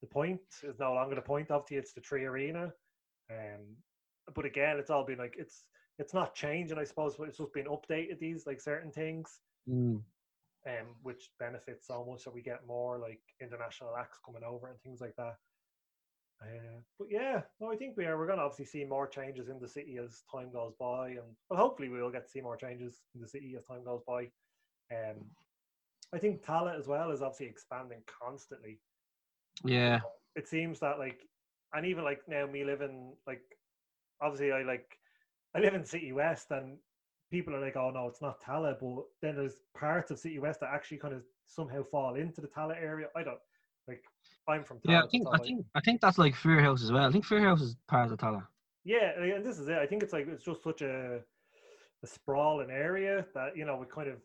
the point is no longer the point. Obviously, it's the 3Arena. Um, but again, it's all been like it's it's not changing. I suppose but it's just been updated. These like certain things Mm. um, which benefits almost so that we get more like international acts coming over and things like that. Uh, but yeah, no, I think we are. We're going to obviously see more changes in the city as time goes by, and well, hopefully we will get to see more changes in the city as time goes by. Um, I think Tallaght as well is obviously expanding constantly. Yeah. It seems that like, and even like now me living like, obviously I like, I live in Citywest, and people are like, oh no, it's not Tallaght, but then there's parts of Citywest that actually kind of somehow fall into the Tallaght area. I don't like. I'm from Tallaght. Yeah, I think I think I think that's like Firhouse as well. I think Firhouse is part of the Tallaght. Yeah, and this is it. I think it's like it's just such a a sprawling area that you know we kind of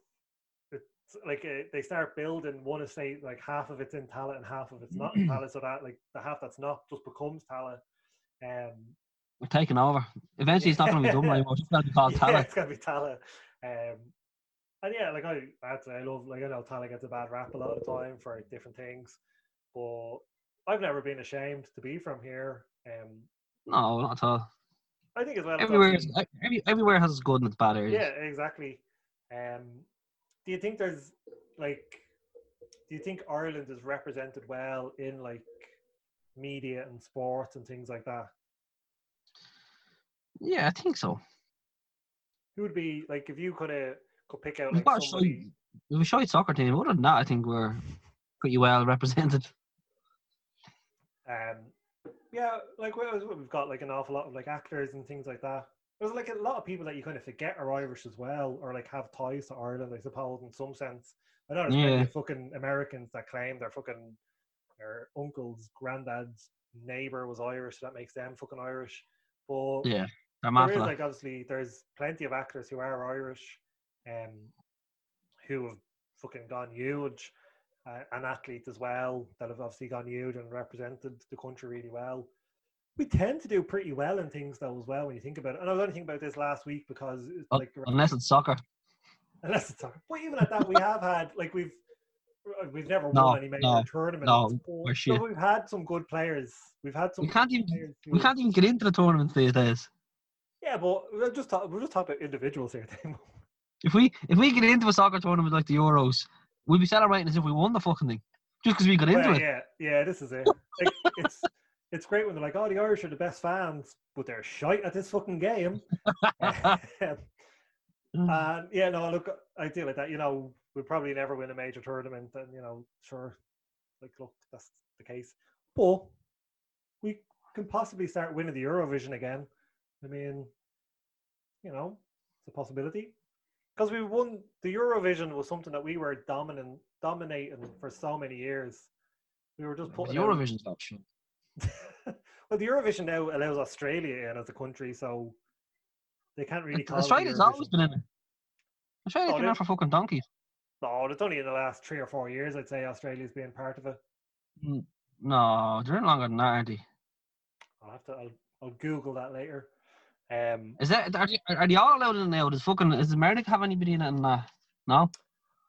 like uh, they start building one estate like half of it's in Tallaght and half of it's not in Tallaght, so that like the half that's not just becomes Tallaght. Um, We're taking over. Eventually, it's not going to be Dublin anymore. It's going to be called yeah, it's gonna be Tallaght. Um, and yeah, like I, I'd say I love like I know Tallaght gets a bad rap a lot of the time for different things, but I've never been ashamed to be from here. Um, No, not at all. I think as well. Everywhere, every, everywhere has its good and its bad areas. Yeah, exactly. Um, do you think there's like, do you think Ireland is represented well in like media and sports and things like that? Yeah, I think so. Who would be like if you kind of could pick out We've like got a somebody? we've a shite soccer team. Other than that, I think we're pretty well represented. Um, yeah, like we- we've got like an awful lot of like actors and things like that. There's like a lot of people that you kind of forget are Irish as well, or like have ties to Ireland, I suppose, in some sense. I know there's plenty Yeah. of fucking Americans that claim their fucking their uncle's granddad's neighbor was Irish, so that makes them fucking Irish. But Yeah, mad there is like obviously there's plenty of actors who are Irish, um, who have fucking gone huge, uh, and athletes as well that have obviously gone huge and represented the country really well. We tend to do pretty well in things though as well when you think about it. And I was only thinking about this last week because it's like Unless it's soccer. unless it's soccer. But even at that, we have had like we've uh, we've never No, won any major no, tournaments. no, we're but shit. we've had some good players. We've had some. We can't even who we can't even get into the tournaments these days. Yeah, but we'll just talk. We'll just talk about individuals here. If we if we get into a soccer tournament like the Euros, we'll be celebrating as if we won the fucking thing, just because we got into Well, it. yeah, yeah, this is it. Like, it's it's great when they're like, "Oh, the Irish are the best fans," but they're shite at this fucking game. Mm. and yeah, no, look, I deal like that. You know, we'll probably never win a major tournament, and you know, sure, like, look, that's the case. But we can possibly start winning the Eurovision again. I mean, you know, it's a possibility because we won the Eurovision was something that we were dominant, dominating for so many years. We were just putting out- Eurovision's not shit. Well, the Eurovision now allows Australia in as a country, so they can't really call it Australia's always been in it. Australia's Oh, been in for fucking donkeys. No, it's only in the last three or four years I'd say Australia's been part of it. No, they're in longer than that, aren't they? I'll have to. I'll, I'll Google that later. Um, Is that are they, are they all allowed in now? Does fucking does America have anybody in it? And uh, no,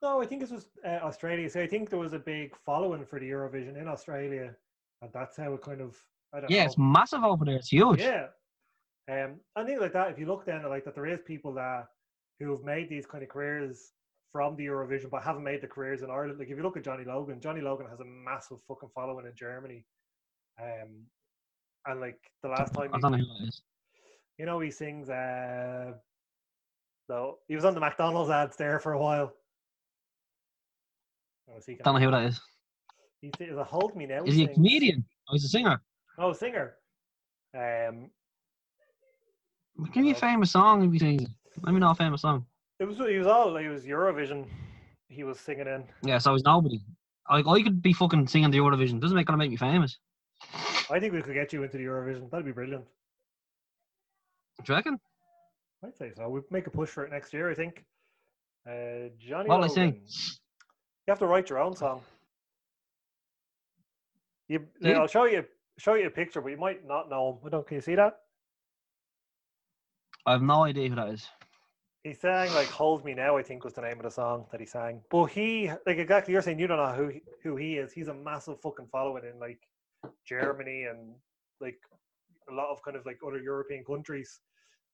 No, I think this was uh, Australia. So I think there was a big following for the Eurovision in Australia, and that's how it kind of. I don't Yeah, know. it's massive over there. It's huge. Yeah. Um, I think like that. If you look then, like that, there is people that who have made these kind of careers from the Eurovision, but haven't made the careers in Ireland. Like if you look at Johnny Logan, Johnny Logan has a massive fucking following in Germany. Um, and like the last time, I he, don't know who that is. you know, he sings. Uh, no, he was on the McDonald's ads there for a while. I Don't know who that is. He's is a hold me now. Is he a comedian? Oh, he's a singer. Oh, singer. Um, Give me a famous song if you sing. Let me know a famous song. it was he was all it was Eurovision. He was singing in. Yeah, so he's nobody. Like I could be fucking singing the Eurovision. Doesn't make gonna make me famous. I think we could get you into the Eurovision. That'd be brilliant. Do you reckon? I'd say so. We'd make a push for it next year. I think. Uh, Johnny. What'll I sing? You have to write your own song. You, Do you? I'll show you show you a picture, but you might not know him. I don't. Can you see that? I have no idea who that is. He sang like "Hold Me Now." I think was the name of the song that he sang. But he like exactly. You're saying you don't know who who he is. He's a massive fucking following in like Germany and like a lot of kind of like other European countries.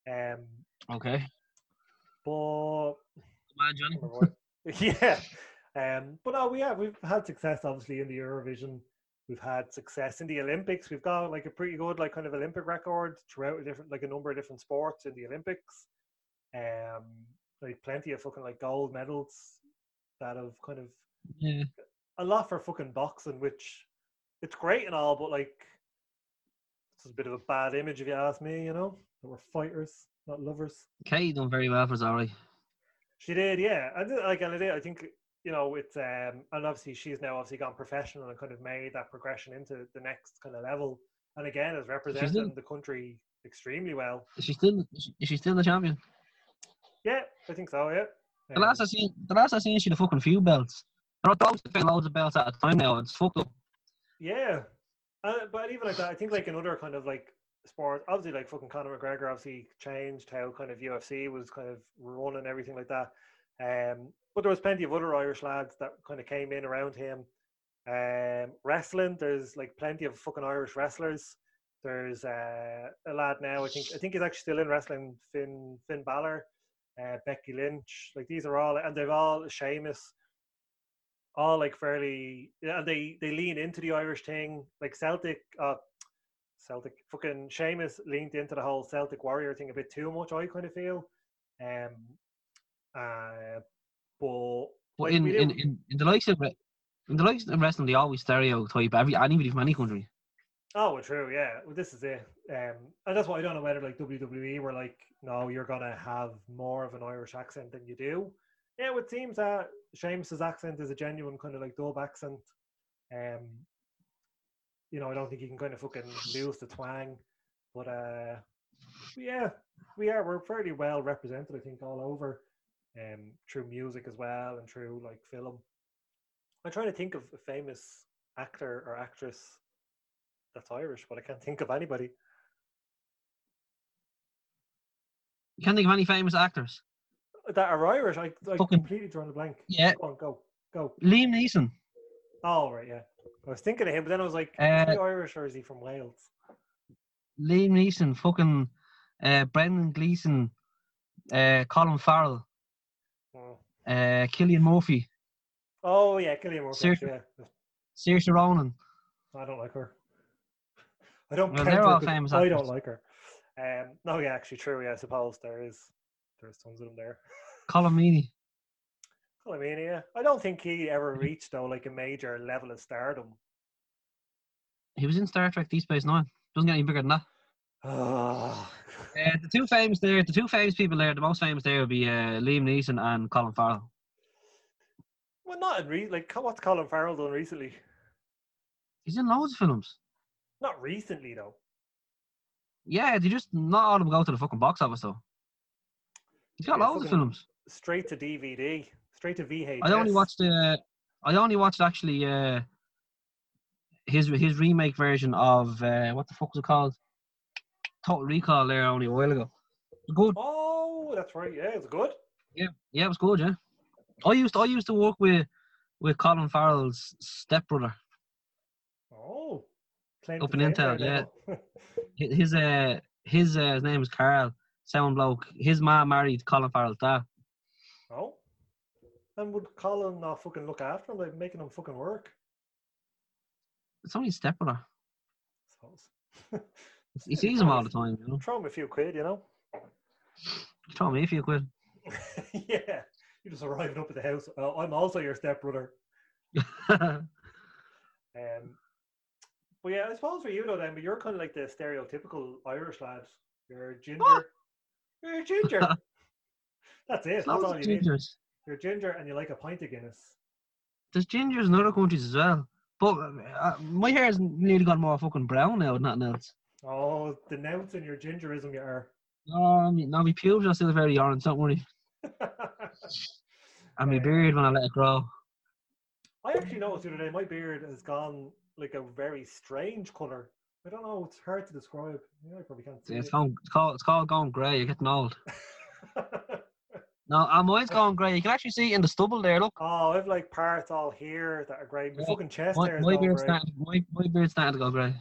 Um, Okay. but yeah. Um, but no, we have we've had success obviously in the Eurovision. We've had success in the Olympics. We've got like a pretty good like kind of Olympic record throughout a different like a number of different sports in the Olympics. Um, like plenty of fucking like gold medals that have kind of Yeah. a lot for fucking boxing, which it's great and all, but like it's a bit of a bad image if you ask me. You know, that we're fighters, not lovers. Kate done very well for Zari. She did, yeah. I did, like, and I did. I think you know, it's um, and obviously she's now obviously gone professional and kind of made that progression into the next kind of level. And again, is representing the country extremely well. Is she still? Is she, still the champion? Yeah, I think so. Yeah. The last I seen, the last I seen, she a fucking few belts. There are those that loads of belts at a time now. It's fucked up. Yeah, uh, but even like that, I think like another kind of like sport, obviously like fucking Conor McGregor obviously changed how kind of UFC was kind of run and everything like that. Um, but there was plenty of other Irish lads that kind of came in around him. Um, wrestling, there's like plenty of fucking Irish wrestlers. There's uh, a lad now, I think, I think he's actually still in wrestling, Finn Finn Balor, uh, Becky Lynch. Like these are all, and they've all Sheamus all like fairly and they they lean into the Irish thing. Like Celtic uh Celtic fucking Sheamus leaned into the whole Celtic warrior thing a bit too much, I kind of feel. Um uh but But in, in, in, in the likes of in the likes of wrestling, they always stereotype every anybody from any country. Oh, well, true, yeah. Well, this is it. Um, and that's why I don't know whether like WWE were like, no, you're gonna have more of an Irish accent than you do. Yeah, it seems that Sheamus's accent is a genuine kind of like dub accent. Um, you know, I don't think you can kind of fucking lose the twang, but uh, yeah, we are. We're fairly well represented, I think, all over, um, through music as well and through like film. I'm trying to think of a famous actor or actress that's Irish, but I can't think of anybody. You can't think of any famous actors. That are Irish. I, I Fucking- completely drawn a blank. Yeah, Go on, go, go. Liam Neeson. Oh, right, yeah. I was thinking of him, but then I was like, is Uh, he Irish or is he from Wales? Liam Neeson. Fucking uh, Brendan Gleeson. Uh, Colin Farrell. Uh, Cillian Murphy. oh yeah, Cillian Murphy. Seriously? Yeah, Saoirse Ronan. I don't like her. I don't. Well, they're all famous I don't like her. Um, no, yeah, actually, true. Yeah, I suppose there is. There's tons of them there. Colm Meaney. Well, I yeah, I don't think he ever reached though like a major level of stardom. He was in Star Trek Deep Space Nine. Doesn't get any bigger than that. Ah, Uh, the two famous there, the two famous people there, the most famous there would be uh, Liam Neeson and Colin Farrell. well, not in re- like what's Colin Farrell done recently? He's in loads of films. Not recently though. Yeah, they just not all of them go to the fucking box office though. He's got Yeah, loads of films. Straight to DVD, straight to VHS. I only watched uh, I only watched actually uh, his his remake version of uh, what the fuck was it called? Total Recall there only a while ago. Good. Oh, that's right. Yeah, it's good. Yeah, yeah, it was good. Yeah. I used to, I used to work with with Colin Farrell's stepbrother. Oh, Up in Intel, now. His uh his uh, his name is Carl. Sound bloke. His mom married Colin Farrell's dad. oh, and would Colin not fucking look after him, like making him fucking work? It's only his stepbrother. He sees him all the time. You know. Throw him a few quid, you know. Throw me if you quid. yeah, you just arriving up at the house. Oh, I'm also your stepbrother. Um, but yeah, I suppose for you though, then, but you're kind of like the stereotypical Irish lad. You're ginger. What? You're ginger. That's it. That's all you need. You're ginger, and you like a pint of Guinness. There's gingers in other countries as well. But uh, my hair's nearly got more fucking brown now than nothing else. Oh, denouncing your gingerism, you are. No, me- no, my pubes are still very orange, don't worry. And my Yeah. beard when I let it grow. I actually noticed the other day my beard has gone like a very strange color. I don't know. It's hard to describe. Yeah, I probably can't see Yeah, it's, it. going, it's, called, it's called going grey. You're getting old. No, uh, mine's going grey. You can actually see in the stubble there. Look, oh, I've like parts all here that are grey. My Yeah, fucking chest my, is my beard's grey. starting. My, my beard's starting to go grey.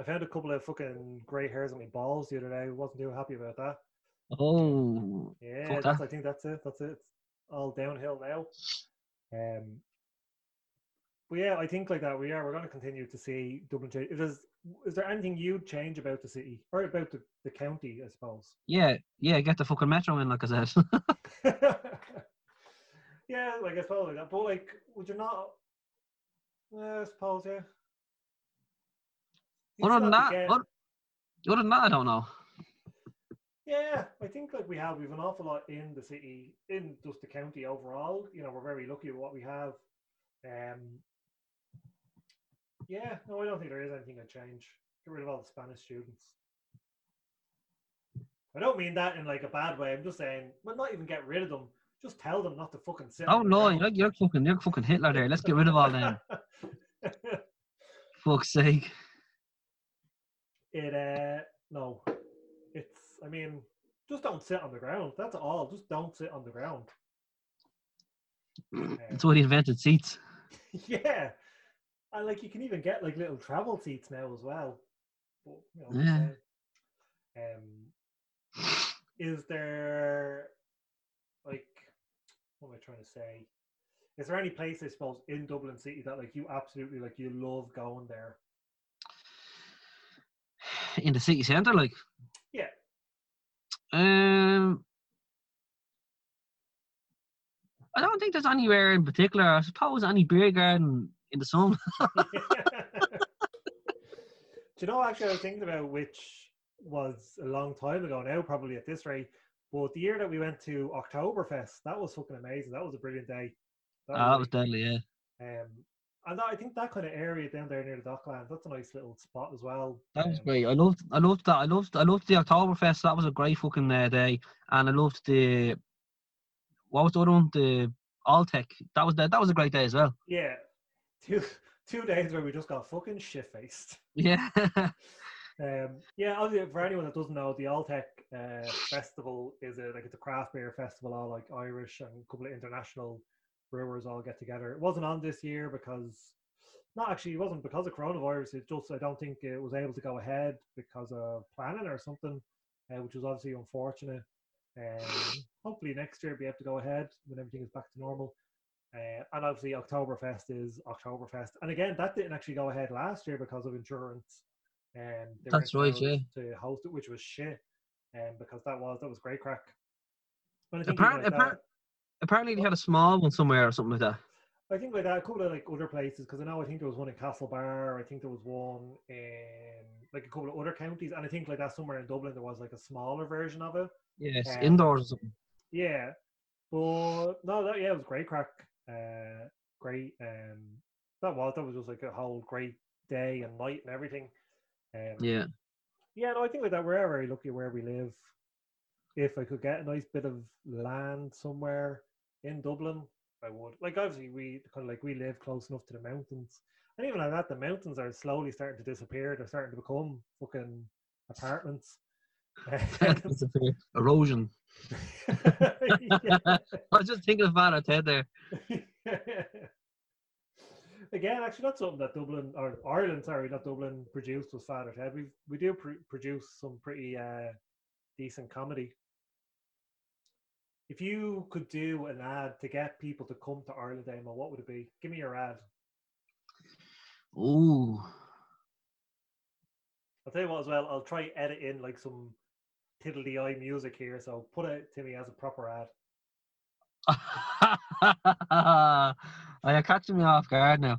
I found a couple of fucking grey hairs on my balls the other day. wasn't too happy about that. Oh, Yeah, that's. I think that's it. That's it. It's all downhill now. Um, but yeah, I think like that. We are. We're going to continue to see Dublin change. Is is there anything you'd change about the city or about the, the county? I suppose. yeah, yeah. Get the fucking metro in, like I said. yeah, like I suppose like that. But like, would you not? Yeah, I suppose yeah. Other than that, other, other than that, I don't know. Yeah, I think like we have we've an awful lot in the city, in just the county overall. You know, we're very lucky with what we have. Um, yeah, no, I don't think there is anything to change. Get rid of all the Spanish students. I don't mean that in like a bad way. I'm just saying, well, not even get rid of them. Just tell them not to fucking sit. Oh no, you're, you're fucking, you're fucking Hitler there. Let's get rid of all them. Fuck's sake. It uh no, it's. I mean, just don't sit on the ground. That's all. Just don't sit on the ground. That's why he invented seats. yeah, and like you can even get like little travel seats now as well. But, you know, Yeah. uh, Um, is there like what am I trying to say? Is there any place I suppose in Dublin City that like you absolutely like you love going there? In the city centre, like. Yeah. Um. I don't think there's anywhere in particular. I suppose any beer garden in the sun. Do you know actually I was thinking about which was a long time ago now, probably at this rate. But the year that we went to Oktoberfest, that was fucking amazing. That was a brilliant day. That was like- deadly, yeah. Um, and that, I think that kind of area down there near the Docklands, that's a nice little spot as well. That was Um, great. I loved, I loved that. I loved, I loved the Oktoberfest. That was a great fucking uh, day, and I loved the. What was the other one? The Alltech. That was that. That was a great day as well. Yeah, two two days where we just got fucking shit faced. Yeah. Um, yeah, obviously, for anyone that doesn't know, the Alltech uh, Festival is a like it's a craft beer festival, all like Irish and a couple of international brewers all get together. It wasn't on this year because not actually, it wasn't because of coronavirus. It just I don't think it was able to go ahead because of planning or something, uh, which was obviously unfortunate. Um, hopefully next year be able to go ahead when everything is back to normal. Uh, and obviously Oktoberfest is Oktoberfest, and again that didn't actually go ahead last year because of insurance. And they That's right, allowed to host it, which was shit. Um, because that was that was great crack. And I think even Apparently, like apparently, they had a small one somewhere or something like that. I think like that, a couple of like other places because I know I think there was one in Castlebar. I think there was one in like a couple of other counties, and I think like that somewhere in Dublin there was like a smaller version of it. Yes, Um, indoors. Yeah, but no, that yeah, it was great crack. Uh, great. Um, that was that was just like a whole great day and night and everything. Um, Yeah. yeah, no, I think like that we're very lucky where we live. If I could get a nice bit of land somewhere in Dublin, I would. Like obviously we kind of like we live close enough to the mountains, and even like that, the mountains are slowly starting to disappear. They're starting to become fucking apartments. Erosion. I was just thinking of Father Ted there. Again, actually, that's something that Dublin or Ireland, sorry, not Dublin, produced was Father Ted. We we do pr- produce some pretty uh, decent comedy. If you could do an ad to get people to come to Ireland, Emma, what would it be? Give me your ad. Ooh. I'll tell you what as well. I'll try edit in like some tiddly eye music here. So put it to me as a proper ad. oh, you're catching me off guard now.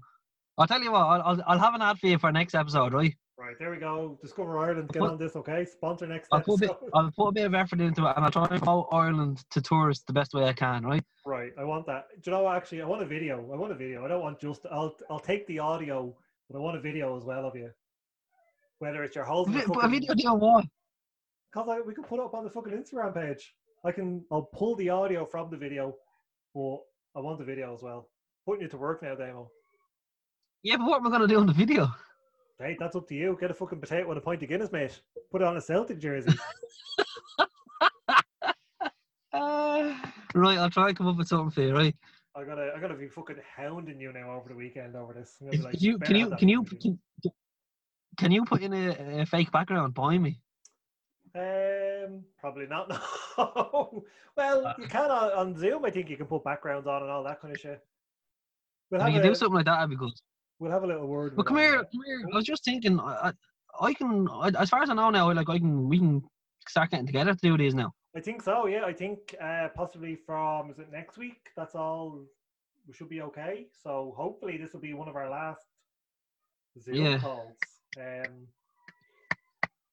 I'll tell you what, I'll, I'll, I'll have an ad for you for next episode, right? Right, there we go. Discover Ireland. Get put- on this, okay? Sponsor next I'll put, a bit, I'll put a bit of effort into it and I'll try and promote Ireland to tourists the best way I can, right? Right, I want that. Do you know what, actually? I want a video. I want a video. I don't want just. I'll I'll take the audio, but I want a video as well of you. Whether it's your whole. But a video deal what? Because we can put it up on the fucking Instagram page. I can. I'll pull the audio from the video, but I want the video as well. Putting you to work now, Damo. Yeah, but what am I going to do in the video? Hey, that's up to you. Get a fucking potato with a pint of Guinness, mate. Put it on a Celtic jersey. Uh, right, I'll try and come up with something for you, right? I gotta, I gotta be fucking hounding you now over the weekend over this. I'm Can you, can you, can you, can, can you put in a, a fake background behind me? Um, probably not. No. well, Uh, you can on, on Zoom. I think you can put backgrounds on and all that kind of shit. We'll If you a, can do something like that, that'd be good. We'll have a little word. But come here, come here. I was just thinking, I, I, can, I, as far as I know now, like I can, we can start getting together to do these now. I think so. Yeah, I think uh, possibly from is it next week? That's all. We should be okay. So hopefully this will be one of our last Zoom Yeah. calls. Um.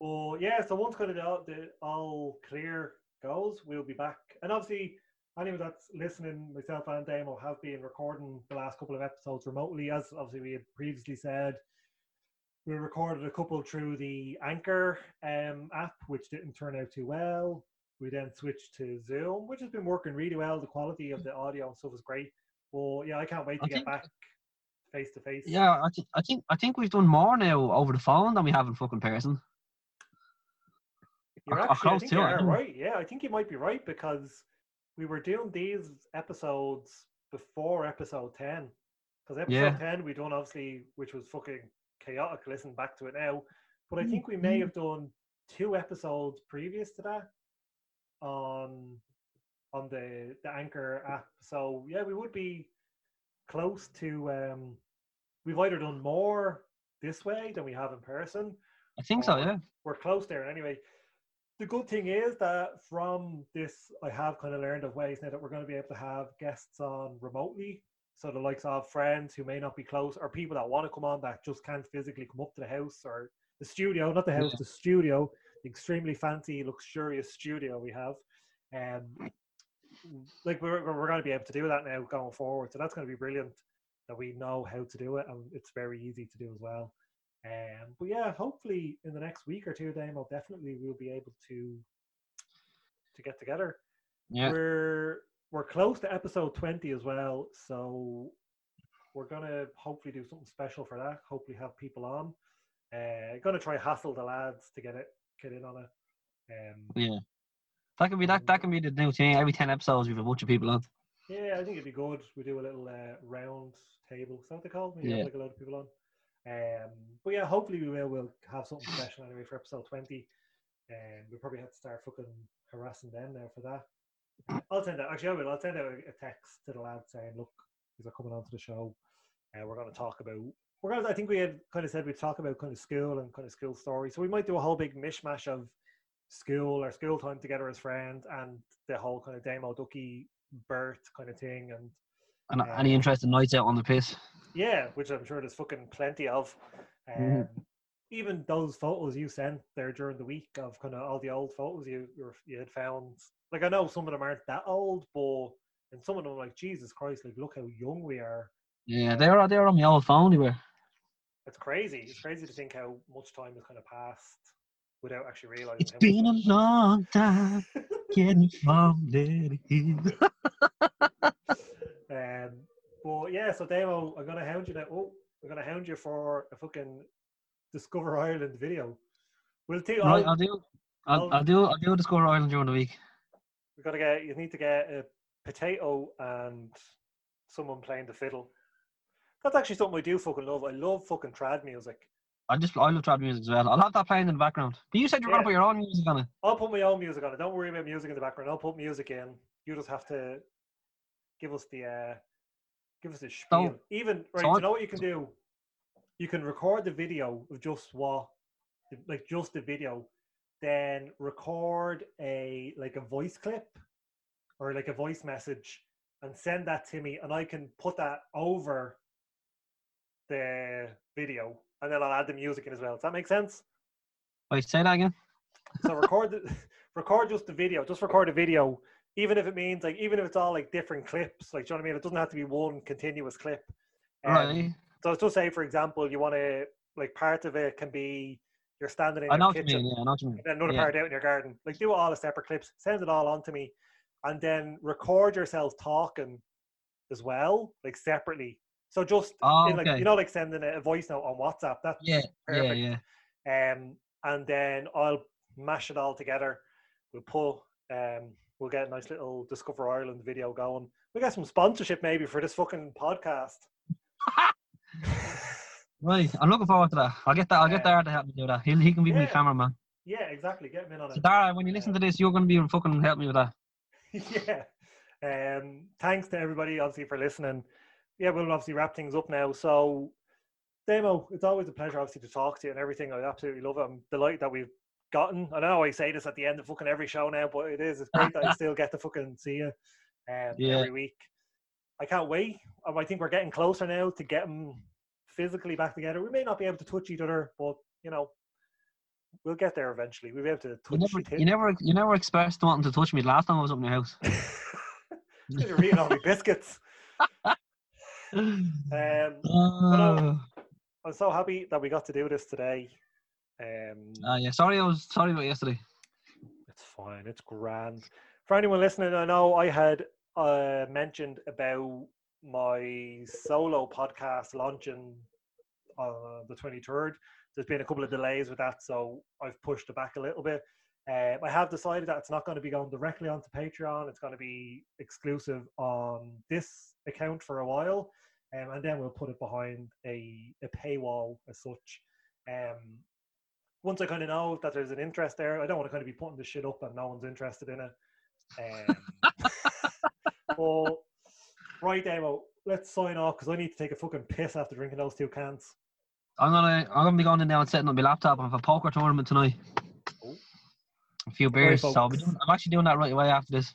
Oh yeah. So once kind of the, the all clear goes, we'll be back. And obviously, anyone that's listening, myself and Damo have been recording the last couple of episodes remotely, as obviously we had previously said. We recorded a couple through the Anchor um, app, which didn't turn out too well. We then switched to Zoom, which has been working really well. The quality of the audio and stuff is great. Well, yeah, I can't wait to I get think- back face to face. Yeah, I, th- I think, I think we've done more now over the phone than we have in fucking person. You're actually, I close think you are right. Yeah, I think you might be right because we were doing these episodes before episode 10. Because episode Yeah. 10 we done obviously, which was fucking chaotic. Listen back to it now. But I Mm, think we may have done two episodes previous to that on on the the Anchor app. So yeah, we would be close to um we've either done more this way than we have in person I think so, yeah. we're close there anyway. The good thing is that from this, I have kind of learned of ways now that we're going to be able to have guests on remotely. So the likes of friends who may not be close, or people that want to come on that just can't physically come up to the house or the studio, not the house, Yeah. the studio, the extremely fancy, luxurious studio we have. Um, like we're we're going to be able to do that now going forward. So that's going to be brilliant that we know how to do it, and it's very easy to do as well. Um, but yeah, hopefully in the next week or two, Damo, definitely we'll be able to to get together. Yeah. We're we're close to episode twenty as well, so we're gonna hopefully do something special for that. Hopefully have people on. Uh, gonna try hassle the lads to get it get in on it. Um, Yeah. That can be that. That can be the new thing. Every ten episodes, we have a bunch of people on. Yeah, I think it'd be good. We do a little uh, round table. Is that what they call? We Yeah. have like a lot of people on. Um, but yeah, hopefully we will. We'll have something special anyway for episode twenty. And we'll probably have to start fucking harassing them now for that. I'll send out. Actually, I will. I'll send out a, text to the lads saying, "Look, these are coming onto the show, and we're going to talk about." We're going. to I think we had kind of said we'd talk about kind of school and kind of school stories. So we might do a whole big mishmash of school or school time together as friends and the whole kind of Damo Ducky birth kind of thing and And Yeah. any interesting nights out on the piss. yeah which i'm sure there's fucking plenty of um, Mhm. even those photos you sent there during the week of kind of all the old photos you you had found like i know some of them aren't that old but and some of them like jesus christ like look how young we are Yeah, they're they're on my old phone. They were. it's crazy it's crazy to think how much time has kind of passed without actually realizing It's been a long time getting from there to here. Um, but yeah, so Damo, I'm gonna hound you now. Oh, I'm gonna hound you for a fucking Discover Ireland video. We'll take. Right, I'll, I'll do. I'll, I'll- do I'll do Discover Ireland during the week. We gotta get. You need to get a potato and someone playing the fiddle. That's actually something I do fucking love. I love fucking trad music. I just I love trad music as well. I'll have that playing in the background. But you said you were Yeah. gonna put your own music on it. I'll put my own music on it. Don't worry about music in the background. I'll put music in. You just have to give us the uh give us the spiel. Even right, so you know what you can do? You can record the video of just what like just the video, then record a like a voice clip or like a voice message and send that to me and I can put that over the video and then I'll add the music in as well. Does that make sense? Wait, say that again. So record the, record just the video. Just record a video, even if it means like even if it's all like different clips. Like do you know what I mean? It doesn't have to be one continuous clip. Um, right. So let's just say, for example, you want to like part of it can be you're standing in I your kitchen, mean. Yeah, I know what you mean. and then another Yeah. part out in your garden. Like do all as separate clips. Send it all on to me, and then record yourself talking as well, like separately. So just Oh, in, like okay. you know, like sending a voice note on WhatsApp. That's Yeah, yeah, perfect. yeah. um, and then I'll mash it all together. We'll pull um, we'll get a nice little Discover Ireland video going. We get some sponsorship maybe for this fucking podcast. Right. I'm looking forward to that. I'll get that. I'll get. Dara to help me do that. He he can be my Yeah. cameraman. yeah, exactly. Get him in on So. Dara, when you listen to this, you're gonna be able fucking help me with that. yeah. Um, thanks to everybody, obviously, for listening. Yeah, we'll obviously wrap things up now. So, Damo, it's always a pleasure, obviously, to talk to you and everything. I absolutely love it. I'm delighted that we've gotten. I know I say this at the end of fucking every show now, but it is. It's great that I still get to fucking see you um, Yeah. every week. I can't wait. Um, I think we're getting closer now to getting physically back together. We may not be able to touch each other, but you know, we'll get there eventually. We'll be able to touch You never, you never, you never expressed wanting to touch me the last time I was up in your house. You're eating all my biscuits. Um, Oh. I'm so happy that we got to do this today. Um, Ah, yeah. Sorry, I was sorry about yesterday. it's fine. It's grand. For anyone listening, I know I had uh, mentioned about my solo podcast launching on the 23rd. There's been a couple of delays with that, so I've pushed it back a little bit. Um, I have decided that it's not going to be going directly onto Patreon. It's going to be exclusive on this account for a while, um, and then we'll put it behind a, a paywall as such. Um, once I kind of know that there's an interest there, I don't want to kind of be putting this shit up and no one's interested in it. Um, but right, Damo, let's sign off because I need to take a fucking piss after drinking those two cans. I'm gonna, I'm gonna be going in now and setting up my laptop and have a poker tournament tonight. Oh. A few beers. so I'll be doing, I'm actually doing that right away after this.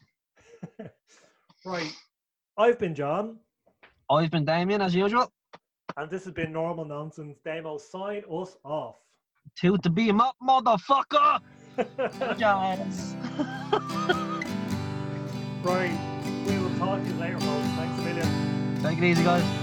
Right, I've been John, I've been Damien as usual. and this has been Normal Nonsense. Damo, sign us off. To the beam up, motherfucker. Guys. right, we will talk to you later, folks. Thanks a million. Take it easy, guys.